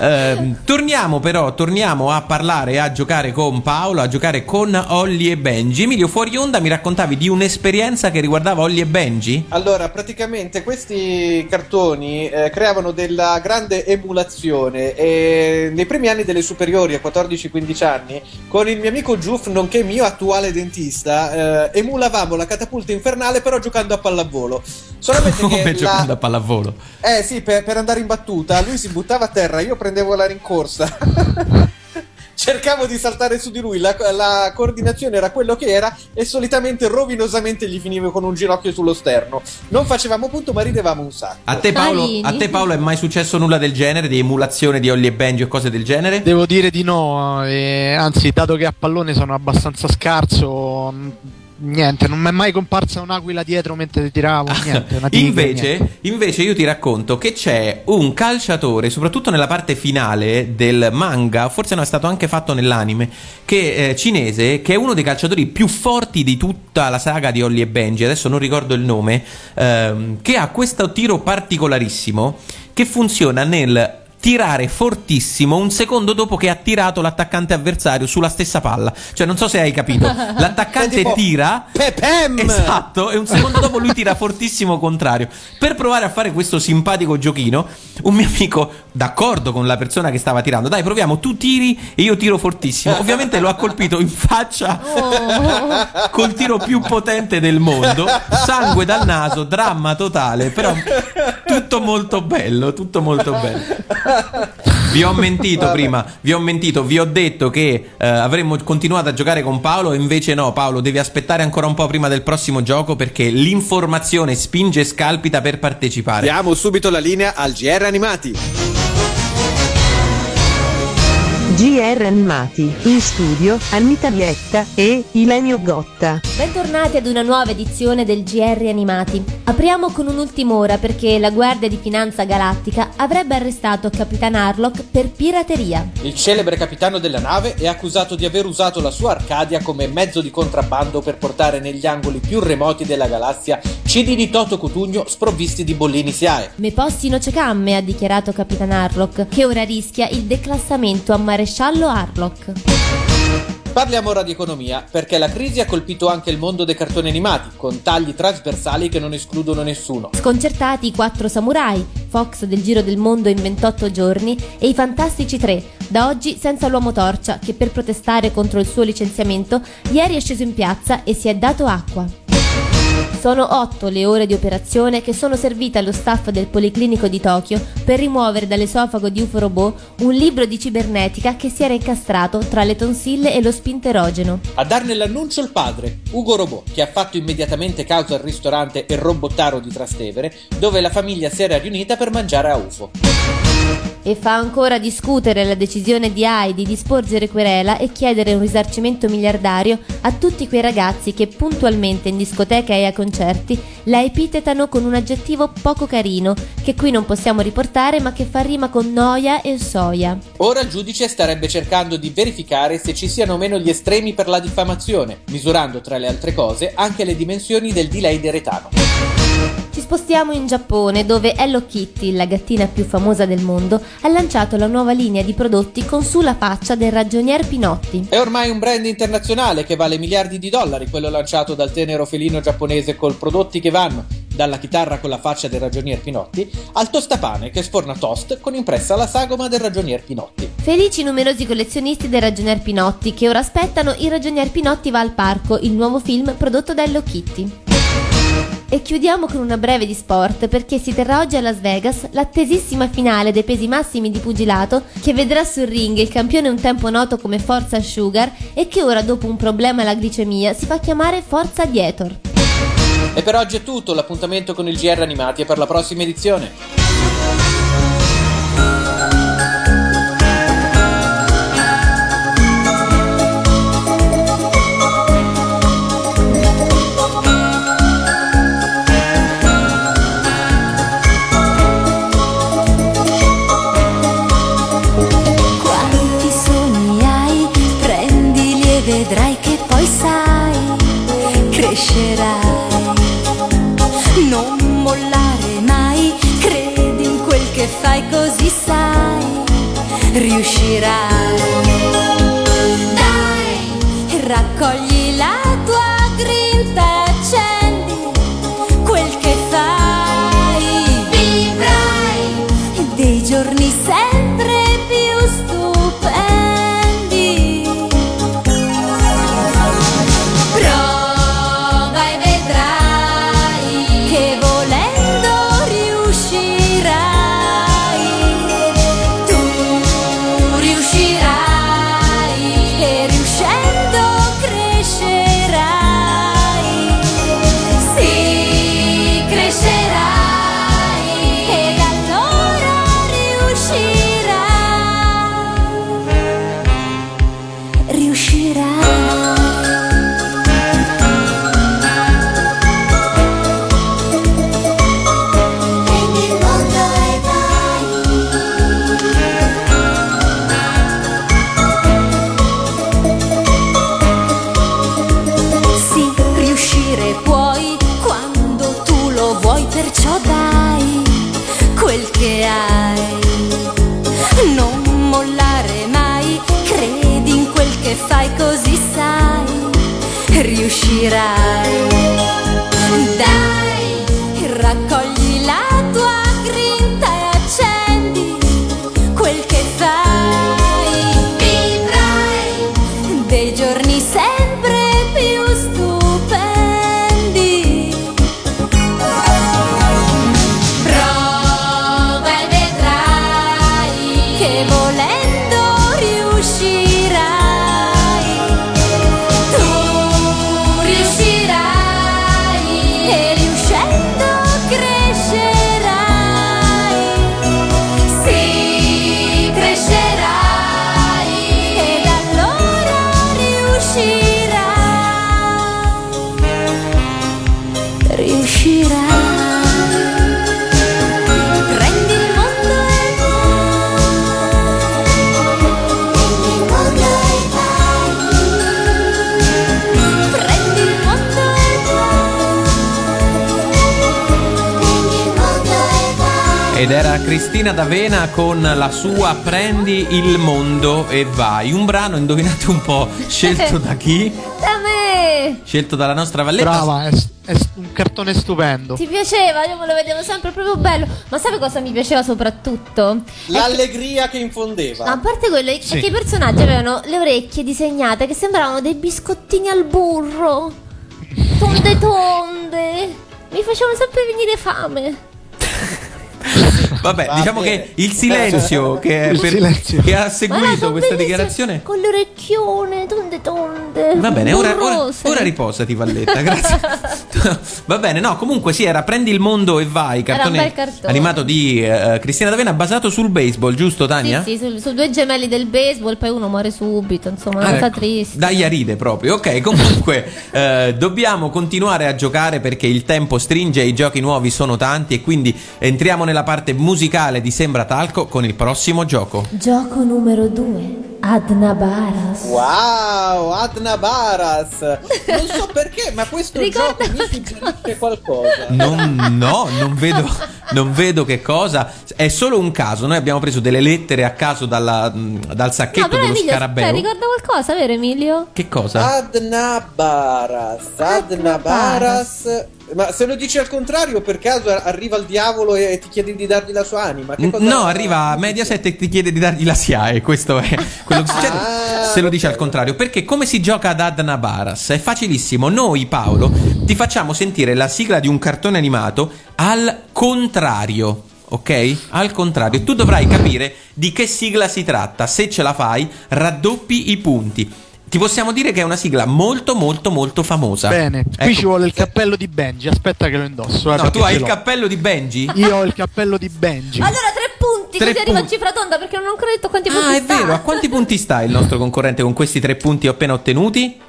Ehm, torniamo però, torniamo a parlare, a giocare con Paolo, a giocare con Olli e Benji. Emilio, fuori onda mi raccontavi di un'esperienza che riguardava Olli e Benji? Allora, praticamente questi cartoni eh, creavano della grande emulazione e nei primi anni delle superiori, a 14-15 anni, con il mio amico Giuff, nonché mio attuale dentista, eh, emulavamo la catapulta infernale però giocando a pallavolo. Solamente Come che giocando la... a pallavolo? Eh sì, per, per andare in battuta, lui si buttava a terra, io prendevo la rincorsa. Cercavo di saltare su di lui, la, la coordinazione era quello che era e solitamente rovinosamente gli finivo con un ginocchio sullo sterno. Non facevamo punto ma ridevamo un sacco. A te, Paolo, a te Paolo è mai successo nulla del genere, di emulazione di Olli e Benji o cose del genere? Devo dire di no, e anzi, dato che a pallone sono abbastanza scarso, mh, niente, non mi è mai comparsa un'aquila dietro mentre tiravo, niente. Una tigre, niente. Invece, invece io ti racconto che c'è un calciatore, soprattutto nella parte finale del manga, forse no è stato anche fatto nell'anime, che, eh, cinese, che è uno dei calciatori più forti di tutta la saga di Holly e Benji, adesso non ricordo il nome, ehm, che ha questo tiro particolarissimo che funziona nel tirare fortissimo un secondo dopo che ha tirato l'attaccante avversario sulla stessa palla. Cioè, non so se hai capito. L'attaccante tira. Pepem! Esatto, e un secondo dopo lui tira fortissimo contrario. Per provare a fare questo simpatico giochino, un mio amico, d'accordo con la persona che stava tirando, dai, proviamo, tu tiri e io tiro fortissimo. Ovviamente lo ha colpito in faccia col tiro più potente del mondo, sangue dal naso, dramma totale, però tutto molto bello, tutto molto bello. Vi ho mentito Vabbè. prima, vi ho mentito, vi ho detto che eh, avremmo continuato a giocare con Paolo, invece no, Paolo, devi aspettare ancora un po' prima del prossimo gioco perché l'informazione spinge e scalpita per partecipare. Diamo subito la linea al GR Animati. GR Animati, in studio, Anita Vietta e Ilenio Gotta. Bentornati ad una nuova edizione del GR Animati. Apriamo con un'ultima ora perché la Guardia di Finanza Galattica avrebbe arrestato Capitan Harlock per pirateria. Il celebre capitano della nave è accusato di aver usato la sua Arcadia come mezzo di contrabbando per portare negli angoli più remoti della galassia CD di Toto Cutugno sprovvisti di bollini SIAE. Me posti no cecamme, ha dichiarato Capitan Harlock, che ora rischia il declassamento a maresciallo Harlock. Parliamo ora di economia, perché la crisi ha colpito anche il mondo dei cartoni animati, con tagli trasversali che non escludono nessuno. Sconcertati i quattro samurai, Fox del Giro del Mondo in 28 giorni e i Fantastici 3, da oggi senza l'uomo torcia, che per protestare contro il suo licenziamento ieri è sceso in piazza e si è dato acqua. Sono otto le ore di operazione che sono servite allo staff del Policlinico di Tokyo per rimuovere dall'esofago di UFO Robot un libro di cibernetica che si era incastrato tra le tonsille e lo spinterogeno. A darne l'annuncio il padre, Ugo Robot, che ha fatto immediatamente causa al ristorante El Robottaro di Trastevere, dove la famiglia si era riunita per mangiare a UFO. E fa ancora discutere la decisione di AI di disporgere querela e chiedere un risarcimento miliardario a tutti quei ragazzi che puntualmente in discoteca e a concerti la epitetano con un aggettivo poco carino che qui non possiamo riportare ma che fa rima con noia e soia. Ora il giudice starebbe cercando di verificare se ci siano o meno gli estremi per la diffamazione, misurando tra le altre cose anche le dimensioni del delay deretano. Ci spostiamo in Giappone dove Hello Kitty, la gattina più famosa del mondo, ha lanciato la nuova linea di prodotti con sulla faccia del ragionier Pinotti. È ormai un brand internazionale che vale miliardi di dollari, quello lanciato dal tenero felino giapponese con prodotti che vanno dalla chitarra con la faccia del ragionier Pinotti al tostapane che sforna toast con impressa la sagoma del ragionier Pinotti. Felici i numerosi collezionisti del Ragionier Pinotti che ora aspettano Il Ragionier Pinotti va al parco, il nuovo film prodotto da Hello Kitty. E chiudiamo con una breve di sport perché si terrà oggi a Las Vegas l'attesissima finale dei pesi massimi di pugilato che vedrà sul ring il campione un tempo noto come Forza Sugar e che ora dopo un problema alla glicemia si fa chiamare Forza Dietor. E per oggi è tutto, l'appuntamento con il GR Animati è per la prossima edizione. Così sai, riuscirai. Dai, raccogli Cristina D'Avena con la sua Prendi il mondo e vai. Un brano, indovinate un po', scelto da chi? Da me! Scelto dalla nostra Valletta. Brava, è, è un cartone stupendo. Ti piaceva? Io me lo vedevo sempre proprio bello. Ma sai cosa mi piaceva soprattutto? L'allegria che infondeva. A parte quello, è Sì. che i personaggi avevano le orecchie disegnate che sembravano dei biscottini al burro. Tonde tonde. Mi facevano sempre venire fame. Vabbè, Va diciamo bene. che il silenzio che, Il per- silenzio. che ha seguito questa dichiarazione. Con le orecchione, tonde tonde. Va bene, ora, ora, ora riposati, Valletta. Grazie. Va bene, no, comunque sì, era Prendi il mondo e vai. Era un Cartone, bel cartone. animato di eh, Cristina D'Avena, basato sul baseball, giusto, Tania? Sì, sì, su, su due gemelli del baseball, poi uno muore subito, insomma, una Ah, ecco. triste. Dai a ride proprio. Ok, comunque eh, dobbiamo continuare a giocare perché il tempo stringe e i giochi nuovi sono tanti e quindi entriamo nella parte musicale di Sembra Talco con il prossimo gioco. Gioco numero 2. Adna Baras. Wow, Adna Baras. Non so perché, ma questo Ricorda- gioco mi suggerisce qualcosa. Non, no, non vedo, non vedo che cosa. È solo un caso. Noi abbiamo preso delle lettere a caso dalla- mh, dal sacchetto No, dello Emilio, scarabeo. cioè, ricorda qualcosa, vero Emilio? Che cosa? Adna Baras. Adna Baras. Ma se lo dici al contrario, per caso arriva il diavolo e ti chiede di dargli la sua anima? No, arriva Mediaset e ti chiede di dargli la SIAE. Questo è quello che succede. Ah, se lo dice al contrario. Perché come si gioca ad Adna Baras? È facilissimo. Noi, Paolo, ti facciamo sentire la sigla di un cartone animato al contrario. Ok? Al contrario, tu dovrai capire di che sigla si tratta. Se ce la fai, raddoppi i punti. Ti possiamo dire che è una sigla molto, molto, molto famosa. Bene, qui Ecco. ci vuole il cappello di Benji. Aspetta che lo indosso. eh, No, tu hai il cappello di Benji? Io ho il cappello di Benji. Allora, tre punti, Tre così arriva a cifra tonda perché non ho ancora detto quanti punti Ah, è sta. vero. A quanti punti sta il nostro concorrente con questi tre punti appena ottenuti?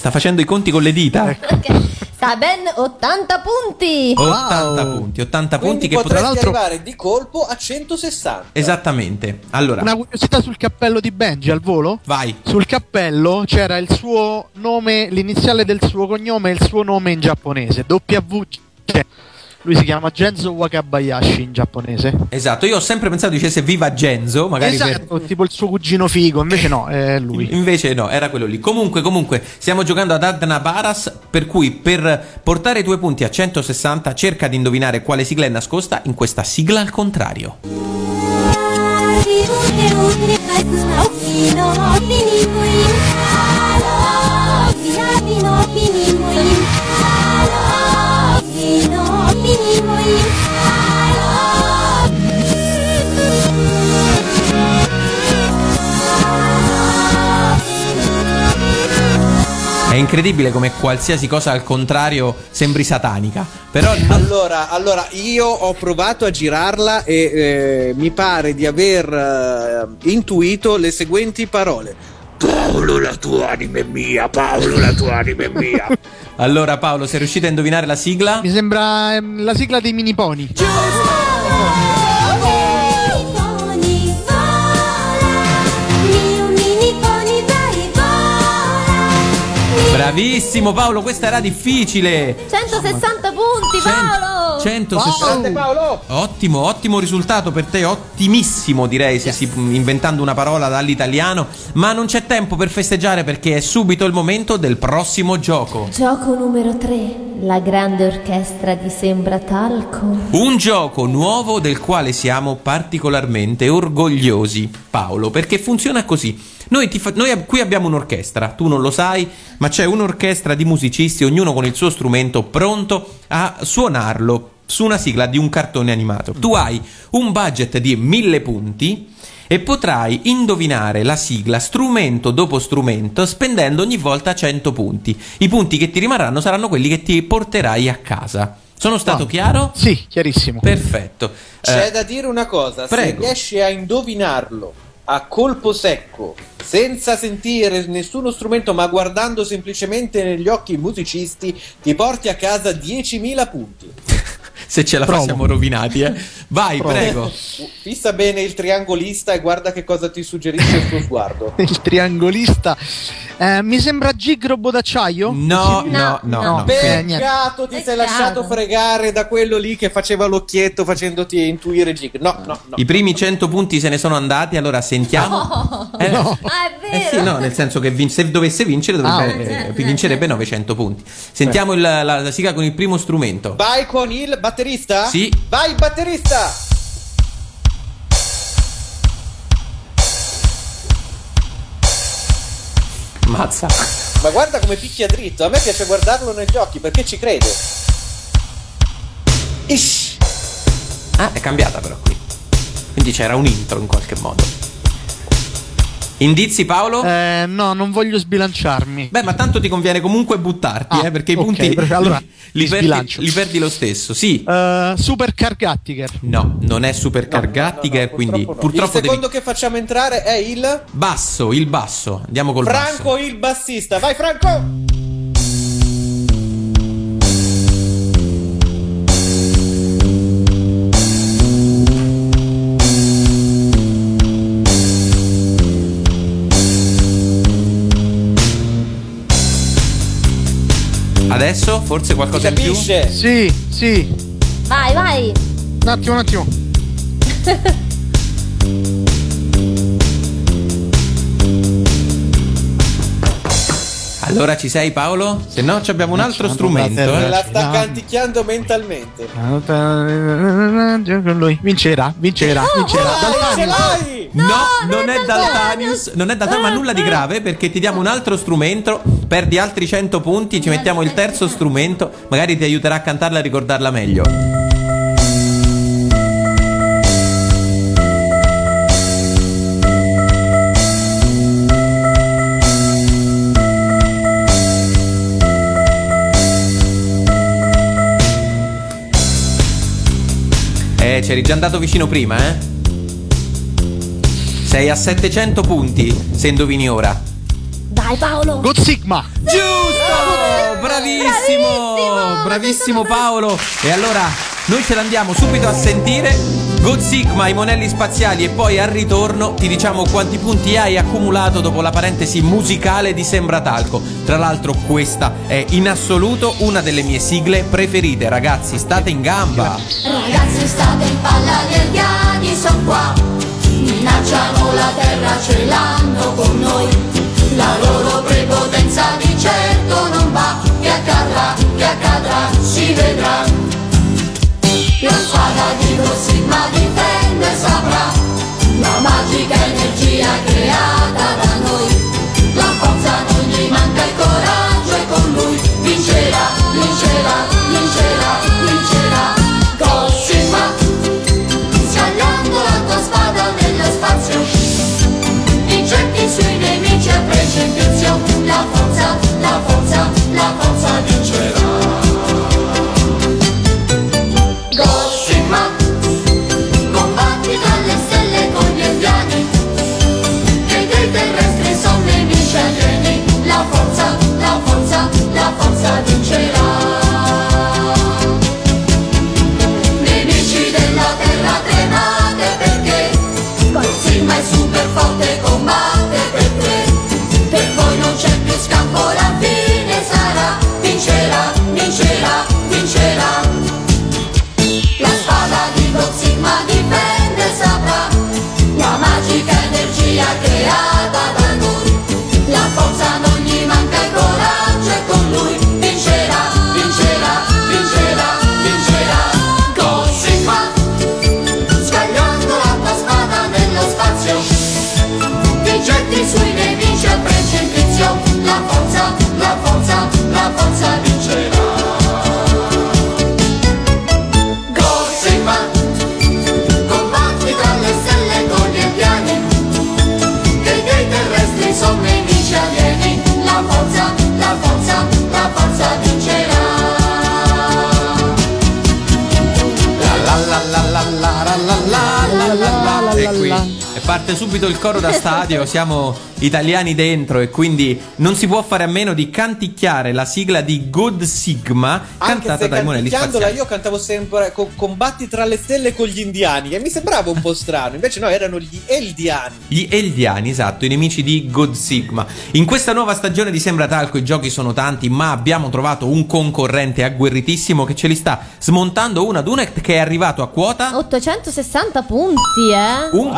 Sta facendo i conti con le dita? Ok, Sta ben 80 punti. 80 punti, 80 punti Quindi che potresti potranno... arrivare di colpo a 160. Esattamente. Allora, Una curiosità sul cappello di Benji al volo? vai. Sul cappello c'era il suo nome, l'iniziale del suo cognome e il suo nome in giapponese. W. lui si chiama Genzo Wakabayashi in giapponese. Esatto, io ho sempre pensato dicesse viva Genzo, magari per- esatto, tipo il suo cugino figo, invece no, è lui. Invece no, era quello lì. Comunque, comunque, stiamo giocando ad Adna Baras, per cui per portare i tuoi punti a 160 cerca di indovinare quale sigla è nascosta in questa sigla al contrario. È incredibile come qualsiasi cosa al contrario sembri satanica. Però no- Allora, allora, io ho provato a girarla e eh, mi pare di aver eh, intuito le seguenti parole. Paolo, la tua anima è mia, Paolo, la tua anima è mia. Allora Paolo, sei riuscito a indovinare la sigla? Mi sembra ehm, la sigla dei mini pony. Bravissimo Paolo, questa era difficile. 160 punti, Paolo! 160. Grande Paolo! Ottimo, ottimo risultato per te, ottimissimo direi se si inventando una parola dall'italiano, ma non c'è tempo per festeggiare perché è subito il momento del prossimo gioco. Gioco numero 3. La grande orchestra di Sembra Talco. Un gioco nuovo del quale siamo particolarmente orgogliosi, Paolo, perché funziona così. Noi, ti fa- noi ab- qui abbiamo un'orchestra, tu non lo sai, ma c'è un'orchestra di musicisti, ognuno con il suo strumento pronto a suonarlo su una sigla di un cartone animato. Tu hai un budget di mille punti e potrai indovinare la sigla strumento dopo strumento spendendo ogni volta 100 punti. I punti che ti rimarranno saranno quelli che ti porterai a casa. Sono stato Ah. chiaro? Sì, chiarissimo. Perfetto. C'è Eh, da dire una cosa, se prego. riesci a indovinarlo a colpo secco, senza sentire nessuno strumento, ma guardando semplicemente negli occhi i musicisti, ti porti a casa 10.000 punti. Se ce la Provo. fa siamo rovinati, eh. Vai, Provo. prego. Fissa bene il triangolista e guarda che cosa ti suggerisce il tuo sguardo. Il triangolista. Eh, mi sembra Gigrobo d'acciaio? No, No, no, no, no. no. Peccato, ti sei Peccato. lasciato fregare da quello lì che faceva l'occhietto facendoti intuire Gig. No, no, no. I primi 100 punti se ne sono andati, allora sentiamo. Eh, Ah, è eh vero! sì, no, nel senso che vin- se dovesse vincere dovrebbe, Ah, eh, vincerebbe 900 punti. Sentiamo il- la, la sigla con il primo strumento. Vai con il batterista? Sì. Vai batterista! Mazza. Ma guarda come picchia dritto, a me piace guardarlo negli occhi perché ci crede. Ish. Ah, è cambiata però qui. Quindi c'era un intro in qualche modo. Indizi Paolo? Eh, no, non voglio sbilanciarmi. Beh, ma tanto ti conviene comunque buttarti, Ah, eh, perché i ok, punti. Allora, li, mi perdi, sbilancio. li perdi lo stesso. Sì. Eh, Supercar Gattiger. No, non è Super Cargattiger, No, no, quindi purtroppo no. purtroppo il secondo devi... che facciamo entrare è il Basso, il basso. Andiamo col Franco basso. il bassista. Vai Franco! Adesso forse qualcosa in più? capisce? Sì, sì. Vai, vai! Un attimo, un attimo. Allora ci sei Paolo? Se no ci abbiamo un altro Facciamo strumento. eh. la sta No. canticchiando mentalmente. Lui. Vincerà, vincerà, vincerà. Dai, ce l'hai! No, non è Daltanius, non è Daltanius, ma nulla di grave perché ti diamo un altro strumento, perdi altri 100 punti, ci mettiamo il terzo strumento, magari ti aiuterà a cantarla e a ricordarla meglio. C'eri già andato vicino prima, eh? Sei a 700 punti se indovini ora. Dai Paolo! God Sigma. Giusto! Bravissimo! Bravissimo Paolo! E allora noi ce l'andiamo subito a sentire. Sigma, i monelli spaziali e poi al ritorno ti diciamo quanti punti hai accumulato dopo la parentesi musicale di Sembratalco. Tra l'altro questa è in assoluto una delle mie sigle preferite, ragazzi, state in gamba. Ragazzi state in palla, gli indiani son qua. Minacciano la terra, ce l'hanno con noi. La loro prepotenza di certo non va. Che accadrà, che accadrà, si vedrà spada di Sigma difende saprà La magica energia creata da noi. La forza non gli manca il coraggio e con lui. Vincerà, vincerà, subito il coro da stadio, siamo italiani dentro e quindi non si può fare a meno di canticchiare la sigla di God Sigma Anche cantata dai Monelli Spaziali. io cantavo sempre co- combatti tra le stelle con gli indiani e mi sembrava un po' strano, invece no, erano gli eldiani. Gli Eldiani, esatto, i nemici di God Sigma. In questa nuova stagione di Sembra Talco i giochi sono tanti, ma abbiamo trovato un concorrente agguerritissimo che ce li sta smontando uno ad uno che è arrivato a quota 860 punti, eh? un,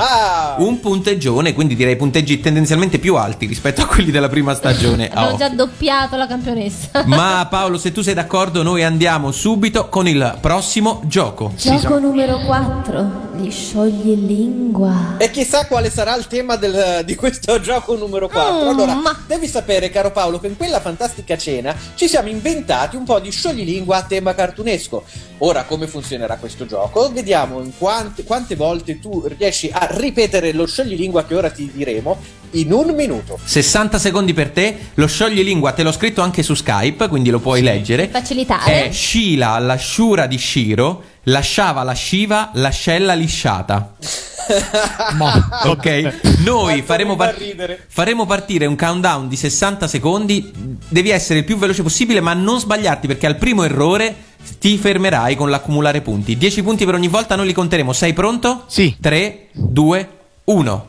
un punteggione, quindi direi punteggi tendenzialmente più alti rispetto a quelli della prima stagione. a Abbiamo occhio. già doppiato la campionessa. Ma Paolo, se tu sei d'accordo, noi andiamo subito con il prossimo gioco. Gioco numero 4. Gli sciogli lingua. E chissà quale sarà il tema del- di questo gioco numero 4. Mm, allora, ma- devi sapere, caro Paolo, che in quella fantastica cena ci siamo inventati un po' di scioglilingua a tema cartunesco. Ora, come funzionerà questo gioco? Vediamo in quante, quante volte tu riesci a ripetere lo scioglilingua che ora ti diremo in un minuto. 60 secondi per te, lo scioglilingua te l'ho scritto anche su Skype, quindi lo puoi leggere. Facilitare. È Scila l'asciura di Shiro, lasciava la Shiva l'ascella lisciata. ok, noi faremo, par- faremo partire un countdown di 60 secondi. Devi essere il più veloce possibile, ma non sbagliarti perché al primo errore ti fermerai con l'accumulare punti. 10 punti per ogni volta, noi li conteremo. Sei pronto? Sì. 3, 2, 1.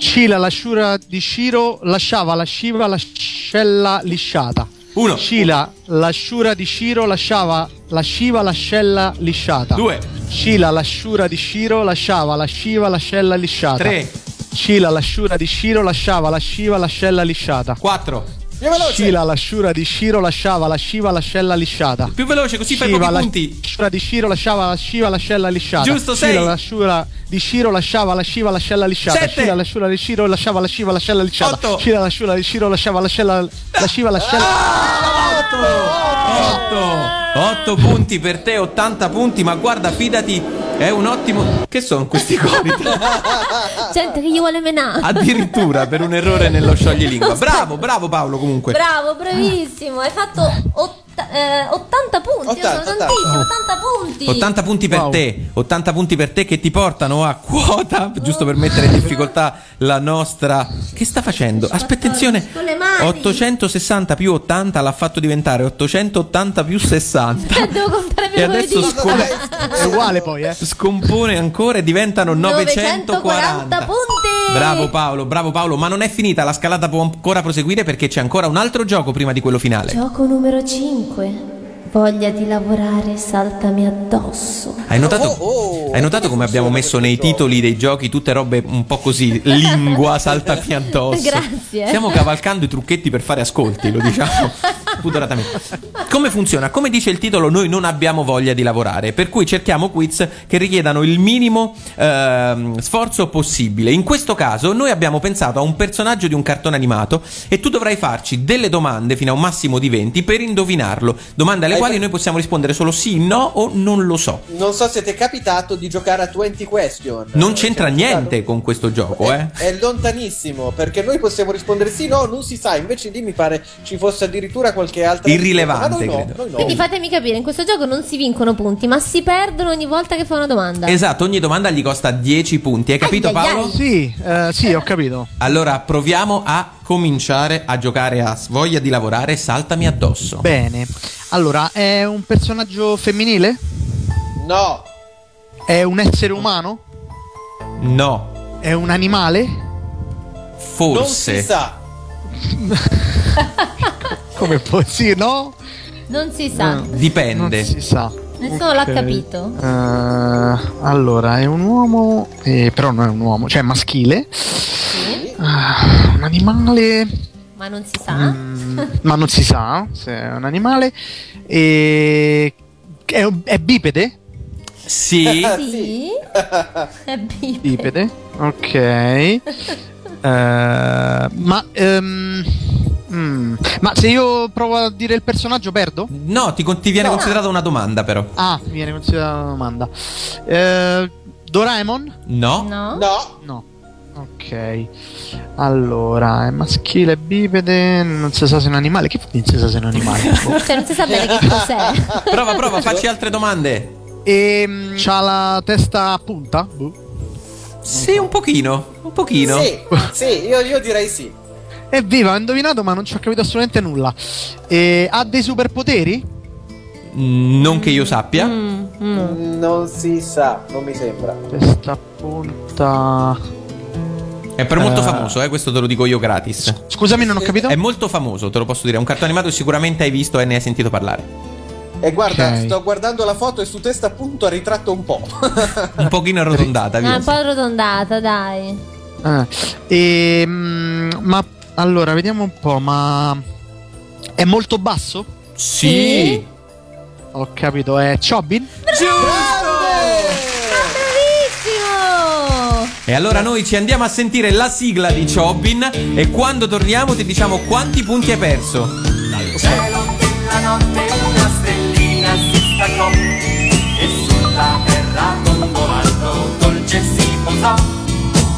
Scila l'asciura di Shiro lasciava la Shiva l'ascella lisciata. Uno. Scila l'asciura di Shiro lasciava la Shiva l'ascella lisciata. Due. Scila l'asciura di Shiro lasciava la Shiva l'ascella lisciata. Tre. Scila l'asciura di Shiro lasciava la Shiva l'ascella lisciata. 4. Scila l'asciura di Shiro lasciava la Shiva l'ascella lisciata. Più veloce, così fai Shiva, pochi la- punti. L'asciura di Shiro lasciava la Shiva l'ascella lisciata. Giusto, Scila sei. l'asciura di Shiro lasciava la Shiva l'ascella lisciata. Sette. Scila l'asciura di Shiro lasciava la Shiva l'ascella lisciata. Otto. Scila l'asciura di Shiro lasciava l'ascella la Shiva l'ascella. 8 punti per te, 80 punti, ma guarda, fidati, è un ottimo. Che sono questi cori? Gente che gli vuole menare. Addirittura per un errore nello scioglilingua. Bravo, bravo Paolo comunque. Bravo, bravissimo. Hai fatto eh, 80 punti. 80, sono tantissimi, 80 punti. 80 punti per Wow. te, 80 punti per te che ti portano a quota, giusto per mettere in difficoltà la nostra... Che sta facendo? Aspetta, attenzione. Con le mani. 860 più 80 l'ha fatto diventare 880 più 60. Devo contare E adesso scom- È uguale poi, eh. scompone ancora e diventano 940. 940 punti. Bravo Paolo, bravo Paolo, ma non è finita, la scalata può ancora proseguire perché c'è ancora un altro gioco prima di quello finale. Gioco numero 5. Voglia di lavorare, saltami addosso. Hai notato, Oh, oh, hai notato come abbiamo messo nei titoli dei giochi tutte robe un po' così, lingua, saltami addosso. Grazie. Stiamo cavalcando i trucchetti per fare ascolti, lo diciamo spudoratamente. Come funziona? Come dice il titolo, noi non abbiamo voglia di lavorare, per cui cerchiamo quiz che richiedano il minimo ehm, sforzo possibile. In questo caso noi abbiamo pensato a un personaggio di un cartone animato e tu dovrai farci delle domande fino a un massimo di 20 per indovinarlo. Domande alle Hai quali fa- noi possiamo rispondere solo sì, no o non lo so. Non so se ti è capitato di giocare a 20 question. Non Eh, c'entra c'è niente con questo gioco, eh. È lontanissimo perché noi possiamo rispondere sì, no, non si sa. Invece lì mi pare ci fosse addirittura qualche altra. Irrilevante, noi no, credo. noi no. Quindi fatemi capire, in questo gioco non si vincono punti, ma si perdono ogni volta che fa una domanda. Esatto, ogni domanda gli costa 10 punti. Hai capito Ai, Paolo? ai. Sì, eh, sì, ho capito. Allora proviamo a cominciare a giocare a voglia di lavorare, saltami addosso. Bene. Allora, è un personaggio femminile? No, È un essere umano? No, È un animale? non si forse. sa. Come può sì, no? Non si sa. Non Dipende. si sa. Nessuno l'ha Ok. capito. Eh, allora, è un uomo, eh, però non è un uomo, cioè maschile. Ah, un animale, Ma non si sa. mm, ma non si sa se è un animale. E è, è bipede? Sì. Sì. È bipede. Bipede, ok. Eh, ma, ehm, mm, ma se io provo a dire il personaggio perdo? No, ti, ti viene No. considerata una domanda però. Ah, mi viene considerata una domanda. Eh, Doraemon? No? No? No, No. Ok. Allora, è maschile, bipede, non si sa se è un animale. Che non si sa se è un animale? Cioè, non si sa bene che cos'è. Prova, prova, facci altre domande. e mm, c'ha la testa a punta? Boh. Sì, un pochino, un pochino. Sì, sì, io, io direi sì. Evviva, ho indovinato, ma non ci ho capito assolutamente nulla. E ha dei superpoteri? Mm, Non che io sappia. Mm, Non si sa, non mi sembra. Questa punta. È però molto Eh. famoso, eh, questo te lo dico io gratis. Scusami, non ho capito. È molto famoso, te lo posso dire. È un cartone animato che sicuramente hai visto e ne hai sentito parlare. E guarda, Ok. sto guardando la foto e su testa appunto ha ritratto un po'. Un pochino arrotondata, Ah, via. un po' arrotondata, dai. Ah, e, mm, ma allora, vediamo un po', ma è molto basso? Sì. Ho capito, è Chobin? Bravissimo! E allora noi ci andiamo a sentire la sigla di Chobin e quando torniamo ti diciamo quanti punti hai perso. Dal cielo della notte una stellina si staccò e sulla terra dondolando dolce si posò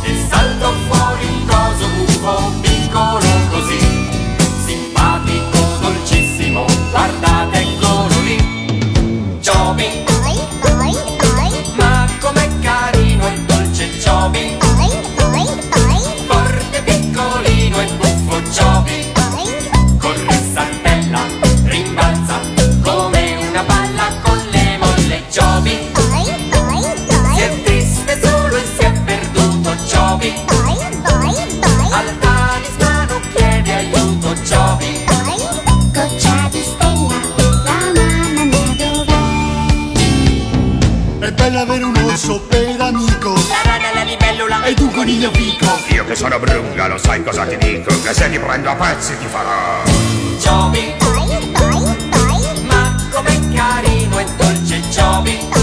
e saltò fuori un coso buffo piccolo Io che sono brunga, lo sai cosa ti dico? Che se ti prendo a pezzi ti farò. Joby ma com'è carino e dolce Joby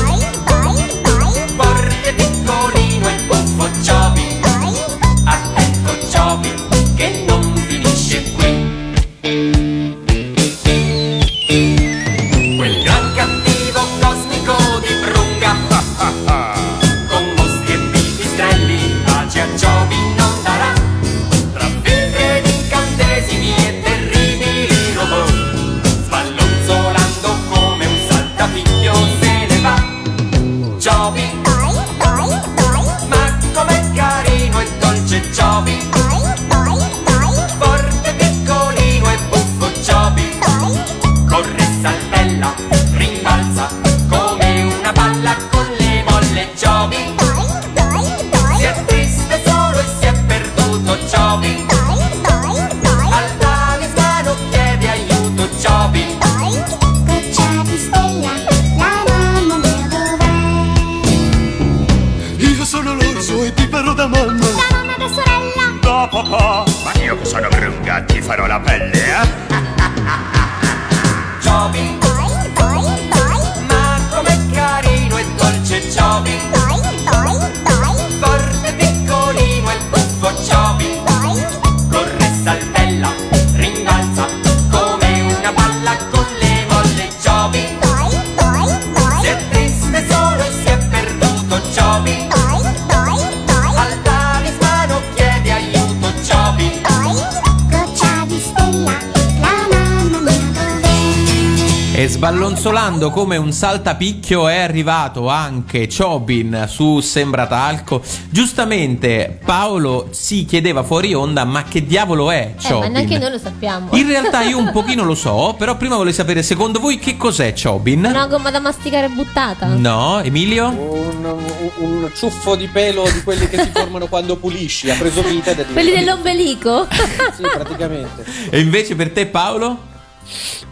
sballonzolando come un saltapicchio è arrivato anche Chobin su Sembra Talco. Giustamente Paolo si chiedeva fuori onda ma che diavolo è Eh, ma neanche Chobin? noi lo sappiamo. In realtà io un pochino lo so, però prima volevo sapere secondo voi che cos'è Chobin? Una gomma da masticare buttata. No, Emilio? Un, un- un ciuffo di pelo di quelli che si formano quando pulisci. Ha preso vita Quelli dell'ombelico. Sì, praticamente. E invece per te Paolo?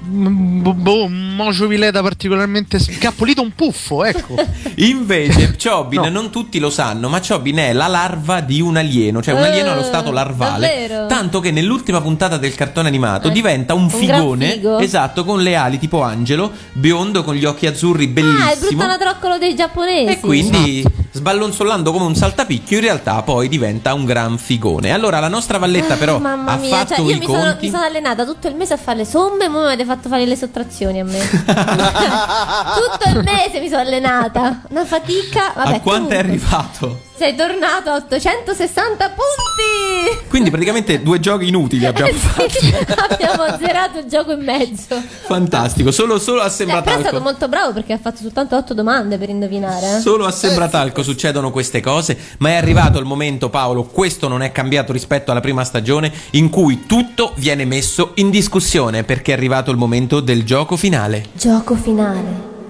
Mm, Boh, un mocio vileta particolarmente. s- che ha pulito un puffo, ecco. Invece Chobin, No. non tutti lo sanno, ma Chobin è la larva di un alieno, cioè un Eh, alieno allo stato larvale. davvero? Tanto che nell'ultima puntata del cartone animato Eh, diventa un un figone, figo. esatto, con le ali tipo angelo, biondo con gli occhi azzurri, Ah, è bellissimo. bruttanatroccolo dei giapponesi. E quindi, sballonzolando come un saltapicchio, in realtà poi diventa un gran figone. Allora, la nostra Valletta, però, Ah, Mamma ha mia, fatto cioè, io i mi sono, conti. mi sono allenata tutto il mese a fare le somme e ora mi avete fatto fare le sottrazioni a me. tutto il mese mi sono allenata. Una fatica. Vabbè, a quanto è comunque. arrivato? Sei tornato a 860 punti! Quindi praticamente due giochi inutili abbiamo fatto. Sì, abbiamo zerato il gioco in mezzo. Fantastico, solo, solo a Eh, però è stato Sembratalco. molto bravo perché ha fatto soltanto 8 domande per indovinare. eh. Solo a Sembratalco succedono queste cose, ma è arrivato il momento, Paolo, questo non è cambiato rispetto alla prima stagione, in cui tutto viene messo in discussione, perché è arrivato il momento del gioco finale. Gioco finale,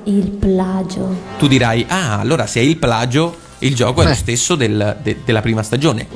il plagio. Tu dirai, ah, allora se è il plagio, il gioco è lo stesso del- de- della prima stagione.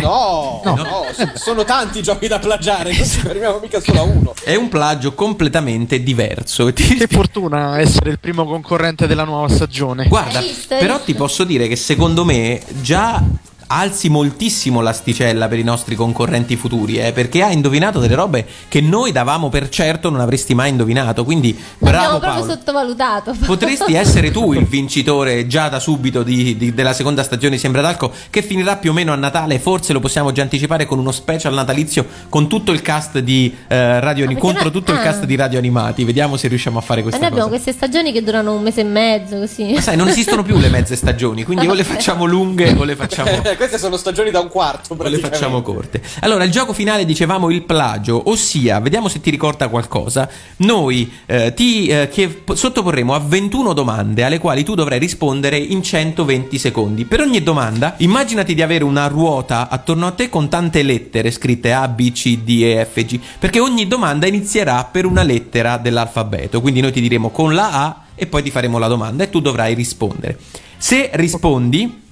No, no, s- sono tanti giochi da plagiare, non ci fermiamo mica solo a uno. È un plagio completamente diverso. Che fortuna essere il primo concorrente della nuova stagione. Guarda, però ti posso dire che secondo me già alzi moltissimo l'asticella per i nostri concorrenti futuri, eh, perché ha indovinato delle robe che noi davamo per certo non avresti mai indovinato. Quindi L'abbiamo bravo proprio Paolo. sottovalutato. Potresti essere tu il vincitore già da subito di- di- della seconda stagione di Sembra d'Alco, che finirà più o meno a Natale. Forse lo possiamo già anticipare con uno special natalizio con tutto il cast di eh, Radio Ma perché contro noi- tutto il ah. cast di Radio Animati. Vediamo se riusciamo a fare Ma questa noi abbiamo cosa. queste stagioni che durano un mese e mezzo, così. Ma sai, non esistono più le mezze stagioni, quindi o le facciamo lunghe o le facciamo Queste sono stagioni da un quarto, le facciamo corte. Allora, il gioco finale dicevamo il plagio, ossia, vediamo se ti ricorda qualcosa. Noi eh, ti eh, che sottoporremo a 21 domande alle quali tu dovrai rispondere in 120 secondi. Per ogni domanda, immaginati di avere una ruota attorno a te con tante lettere scritte A, B, C, D, E, F, G, perché ogni domanda inizierà per una lettera dell'alfabeto. Quindi noi ti diremo con la A e poi ti faremo la domanda e tu dovrai rispondere. Se rispondi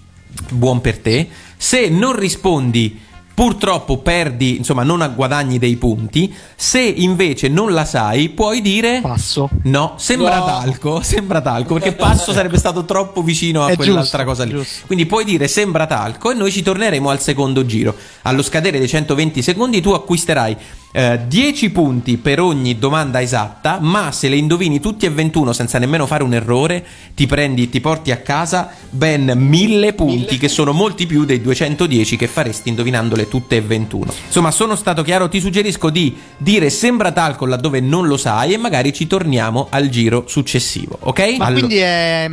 buon per te. Se non rispondi, purtroppo perdi, insomma, non guadagni dei punti. Se invece non la sai, puoi dire Passo. no, sembra No. talco, sembra talco, perché passo sarebbe stato troppo vicino a È quell'altra giusto, cosa lì. giusto. Quindi puoi dire sembra talco e noi ci torneremo al secondo giro. Allo scadere dei 120 secondi tu acquisterai eh, 10 punti per ogni domanda esatta, ma se le indovini tutti e 21 senza nemmeno fare un errore, ti prendi, ti porti a casa ben 1000 punti, che sono molti più dei 210 che faresti indovinandole tutte e 21. Insomma, sono stato chiaro, ti suggerisco di dire sembra talco laddove non lo sai e magari ci torniamo al giro successivo, ok? Ma Allo- quindi è.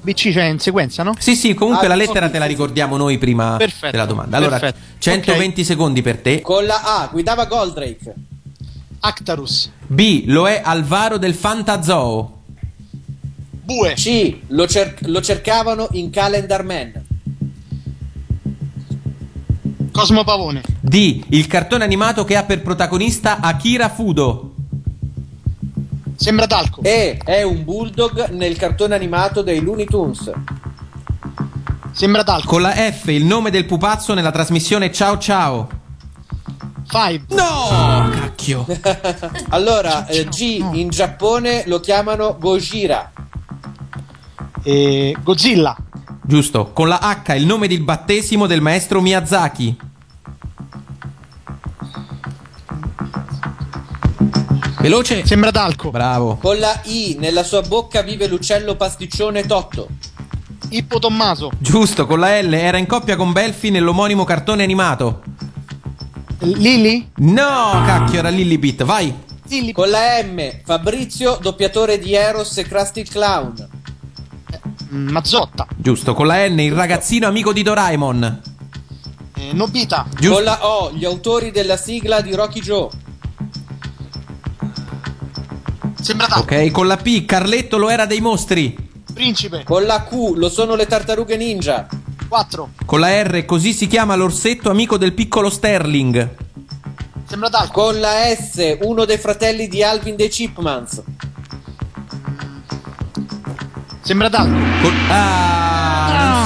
BC c'è in sequenza, no? Sì, sì, comunque Ah, la lettera te la ricordiamo noi prima Perfetto, della domanda. Allora, perfetto. 120 secondi per te. Con la A guidava Goldrake. Actarus. B, lo è Alvaro del Fantazoo. Bue. C. Lo, cer- lo cercavano in Calendar Man. Cosmo Pavone. D, il cartone animato che ha per protagonista Akira Fudo. Sembra talco. E. È un bulldog nel cartone animato dei Looney Tunes. Sembra talco. Con la F, il nome del pupazzo nella trasmissione Ciao Ciao. Five. No! Cacchio. Allora, eh, G. In Giappone lo chiamano Gojira. E Godzilla. Giusto. Con la H, il nome del battesimo del maestro Miyazaki. Veloce. Sembra talco. Bravo. Con la I. Nella sua bocca vive l'uccello pasticcione Totto. Ippo Tommaso. Giusto, con la L era in coppia con Belfi nell'omonimo cartone animato. Lily. No, cacchio, era Lillibit, vai. Lily. Con la M. Fabrizio, doppiatore di Eros e Krusty Clown. Mm, Mazzotta. Giusto, con la N il ragazzino amico di Doraemon. Eh, Nobita. Giusto. Con la O. Gli autori della sigla di Rocky Joe. Sembra talco. Ok, con la P Carletto lo era dei mostri. Principe. Con la Q. Lo sono le tartarughe ninja. 4. Con la R così si chiama l'orsetto amico del piccolo Sterling. Sembra talco. Con la S. Uno dei fratelli di Alvin dei Chipmans. Sembra talco. Con- Ah,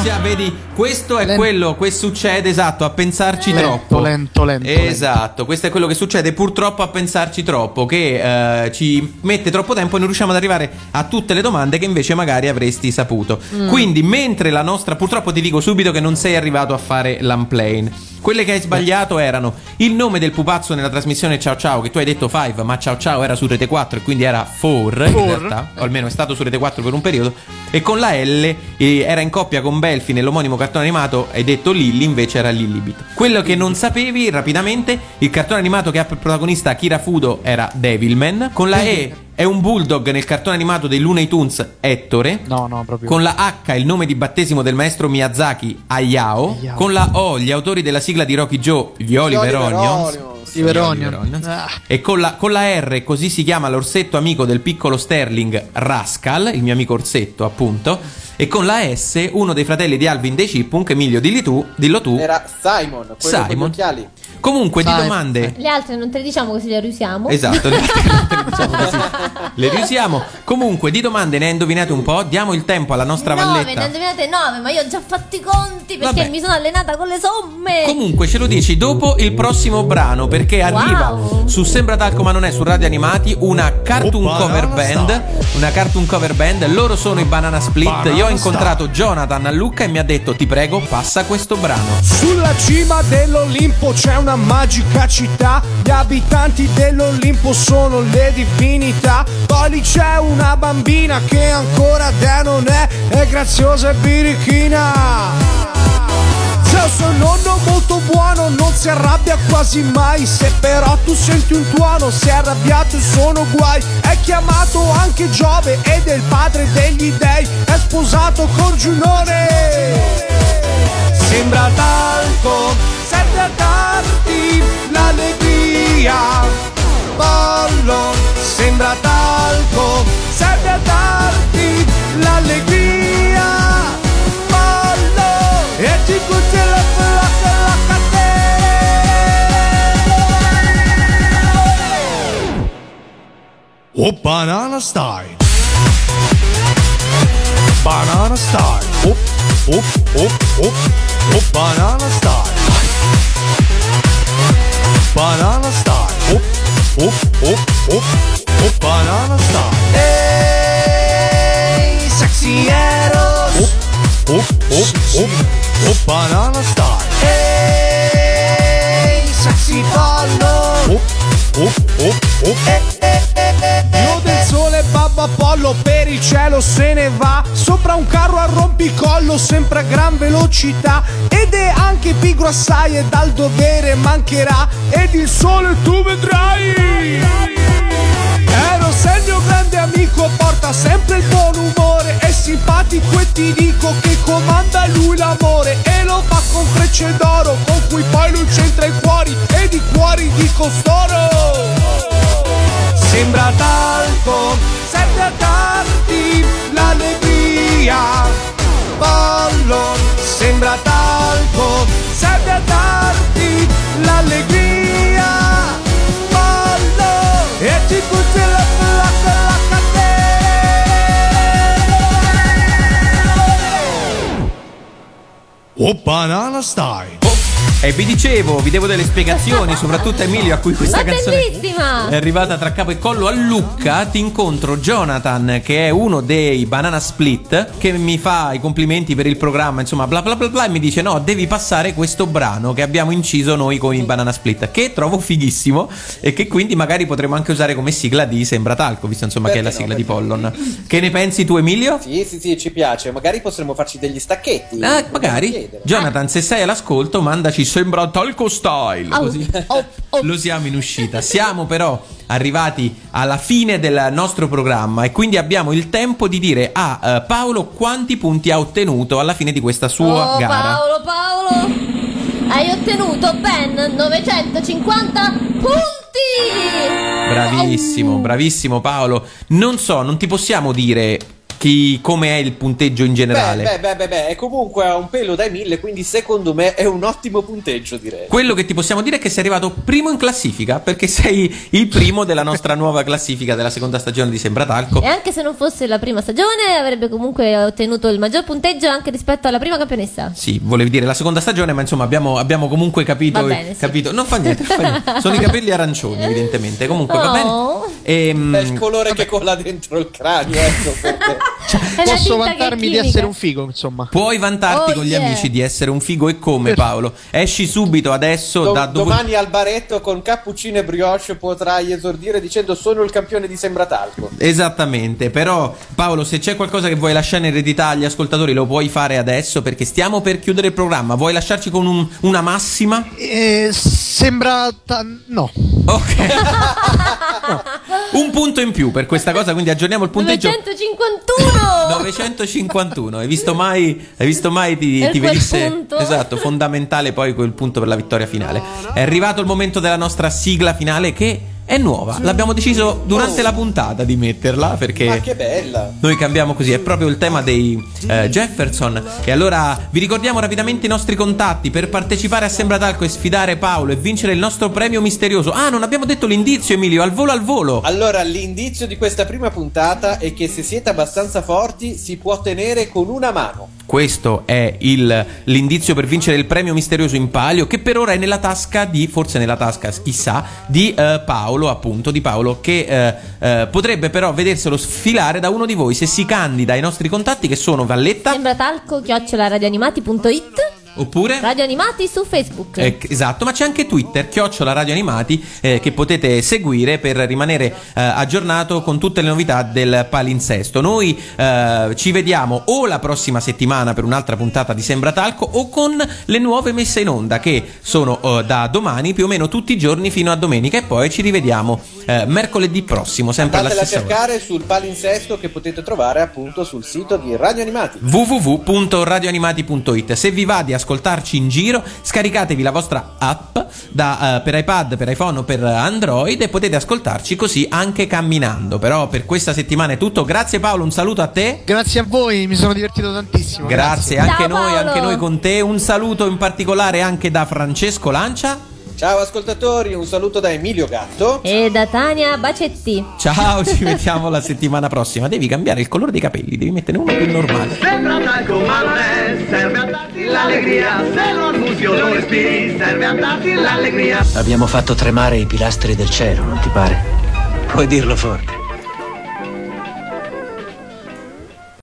non sia- vedi, questo è Lento. quello che succede, esatto, a pensarci Lento, troppo. lento, lento, Esatto, questo è quello che succede purtroppo a pensarci troppo, che eh, ci mette troppo tempo e non riusciamo ad arrivare a tutte le domande che invece magari avresti saputo. Mm. Quindi, mentre la nostra, purtroppo ti dico subito che non sei arrivato a fare l'unplane. Quelle che hai sbagliato erano il nome del pupazzo nella trasmissione Ciao Ciao, che tu hai detto 5, ma Ciao Ciao era su Rete 4 e quindi era 4 in realtà, o almeno è stato su Rete 4 per un periodo. E con la L eh, era in coppia con Belfi nell'omonimo cartone animato, hai detto Lilly, invece era Lillibit. Quello che non sapevi rapidamente, il cartone animato che ha per protagonista Akira Fudo era Devilman, con la E È un bulldog nel cartone animato dei Looney Tunes Ettore. No, no, proprio. Con la H il nome di battesimo del maestro Miyazaki Hayao. Hayao. Con la O gli autori della sigla di Rocky Joe, gli Oliver Onions. Gli Oliver Onions. Ah. E con la, con la R, così si chiama l'orsetto amico del piccolo Sterling, Rascal, il mio amico orsetto, appunto. E con la S, uno dei fratelli di Alvin dei Chipmunk, Emilio, dilli tu, dillo tu. Era Simon, quello con gli Simon. occhiali. Comunque, di Simon. domande. Le altre non te le diciamo così le riusiamo. Esatto, le altre non te le diciamo così. Le riusiamo. Comunque, di domande ne indovinate un po'. Diamo il tempo alla nostra 9, ne valletta. indovinate 9, ma io ho già fatto i conti perché Vabbè. mi sono allenata con le somme. Comunque ce lo dici dopo il prossimo brano perché arriva Wow. su Sembra Talco ma non è su Radio Animati una cartoon Oh, cover band, una cartoon cover band, loro sono i Banana Split. Banana Io ho incontrato Jonathan a Lucca e mi ha detto "Ti prego, passa questo brano". Sulla cima dell'Olimpo c'è una magica città, gli abitanti dell'Olimpo sono le divinità, poi lì c'è una bambina che ancora te non è, è graziosa e birichina. Se il suo nonno molto buono non si arrabbia quasi mai. Se però tu senti un tuono si è arrabbiato e sono guai. È chiamato anche Giove ed è il padre degli dei. È sposato con Giunone. Sembra talco, a darti l'allegria Pollo, sembra talco, serve a darti l'allegria Pollo, e ti cucci la placca la catena Oh, banana style. Banana style. Oh, oh, oh, oh, oh, banana style. Banana style. Oh, oh, oh, oh, oh, banana style. Ehi, sexy eros Oh, oh, oh, oh, oh, banana style. Ehi, sexy pollo Oh, oh, oh, oh. Io del sole babbo Apollo per il cielo se ne va. Sopra un carro a rompicollo sempre a gran velocità. Ed è anche pigro assai e dal dovere mancherà. Ed il sole tu vedrai. Eros è il mio grande amico porta sempre il buon umore. È simpatico e ti dico che comanda lui l'amore E lo fa con frecce d'oro con cui poi lui centra i cuori Ed i cuori di costoro Sembra talco, serve a darti l'allegria. Pollo, sembra talco, serve a darti l'allegria. Pollo, e ti cucci Oh, banana style. E vi dicevo, vi devo delle spiegazioni, soprattutto Emilio a cui questa Ma canzone bellissima! è arrivata tra capo e collo a Lucca. Ti incontro Jonathan, che è uno dei Banana Split, che mi fa i complimenti per il programma, insomma, bla bla bla bla, e mi dice: No, devi passare questo brano che abbiamo inciso noi con i Banana Split, che trovo fighissimo e che quindi magari potremo anche usare come sigla di Sembra Talco, visto insomma che è la Perché no, sigla di perché no? Pollon. Che ne pensi tu, Emilio? Sì, sì, sì, ci piace. Magari potremmo farci degli stacchetti. Ah, Potremmo magari. chiedere. Jonathan, se sei all'ascolto, mandaci sembra talco style. Così au, au. lo siamo in uscita. Siamo però arrivati alla fine del nostro programma e quindi abbiamo il tempo di dire a eh, Paolo quanti punti ha ottenuto alla fine di questa sua oh, gara. Paolo, Paolo, hai ottenuto ben 950 punti! Bravissimo, bravissimo Paolo. Non so, non ti possiamo dire chi, come è il punteggio in generale. Beh, beh, beh, beh, è comunque a un pelo dai mille, quindi secondo me è un ottimo punteggio, direi. Quello che ti possiamo dire è che sei arrivato primo in classifica perché sei il primo della nostra nuova classifica della seconda stagione di Sembra Talco. E anche se non fosse la prima stagione, avrebbe comunque ottenuto il maggior punteggio anche rispetto alla prima campionessa. Sì, volevi dire la seconda stagione, ma insomma abbiamo, abbiamo comunque capito. Bene, sì. capito. Non fa niente, fa niente. Sono i capelli arancioni, evidentemente. Comunque va bene. Oh. Ehm, È il colore che cola dentro il cranio, ecco perché. Una Posso vantarmi di essere un figo, insomma. Puoi vantarti Oh, con gli yeah. amici di essere un figo e come Paolo? Esci subito adesso Do- da dove... domani al baretto con cappuccino e brioche potrai esordire dicendo sono il campione di Sembratalco. Esattamente, però Paolo se c'è qualcosa che vuoi lasciare in eredità agli ascoltatori lo puoi fare adesso perché stiamo per chiudere il programma. Vuoi lasciarci con un- una massima? Eh, sembra. ta- no. Un punto in più per questa cosa, quindi aggiorniamo il punteggio. 951! 951, hai visto mai, hai visto mai ti, Per ti venisse punto? esatto, fondamentale poi quel punto per la vittoria finale. È arrivato il momento della nostra sigla finale che è nuova. L'abbiamo deciso durante Oh. la puntata di metterla Ma perché che bella! noi cambiamo così, è proprio il tema dei eh, Jefferson. E allora vi ricordiamo rapidamente i nostri contatti per partecipare a Sembratalco e sfidare Paolo e vincere il nostro premio misterioso. Ah, non abbiamo detto l'indizio, Emilio, al volo al volo. Allora, l'indizio di questa prima puntata è che se siete abbastanza forti si può tenere con una mano. Questo è il- l'indizio per vincere il premio misterioso in palio, che per ora è nella tasca di, forse nella tasca, chissà, di eh, Paolo, appunto, di Paolo, che eh, eh, potrebbe però vederselo sfilare da uno di voi se si candida ai nostri contatti, che sono Valletta, Sembra talco chioccioladioanimati.it oppure... Radio Animati su Facebook. Eh, esatto, ma c'è anche Twitter, chiocciola Radio Animati, eh, che potete seguire per rimanere eh, aggiornato con tutte le novità del palinsesto. Noi eh, ci vediamo o la prossima settimana per un'altra puntata di Sembratalco o con le nuove messe in onda che sono eh, da domani più o meno tutti i giorni fino a domenica e poi ci rivediamo eh, mercoledì prossimo, sempre alla Andatela a stessa ora. cercare sul palinsesto che potete trovare appunto sul sito di Radio Animati. www.radioanimati.it Se vi va di ascoltarci in giro, scaricatevi la vostra app da, eh, per iPad, per iPhone o per Android e potete ascoltarci così anche camminando. Però per questa settimana è tutto. Grazie Paolo, un saluto a te. Grazie a voi, mi sono divertito tantissimo. Grazie, anche Ciao, noi, Paolo. anche noi con te. Un saluto in particolare anche da Francesco Lancia. Ciao ascoltatori, un saluto da Emilio Gatto. E da Tania Bacetti. Ciao, ci vediamo la settimana prossima. Devi cambiare il colore dei capelli, devi mettere uno più normale. Sembra talco ma non è, serve a darti l'allegria, se lo annusi o lo respiri, serve a darti l'allegria. Abbiamo fatto tremare i pilastri del cielo, non ti pare? Puoi dirlo forte.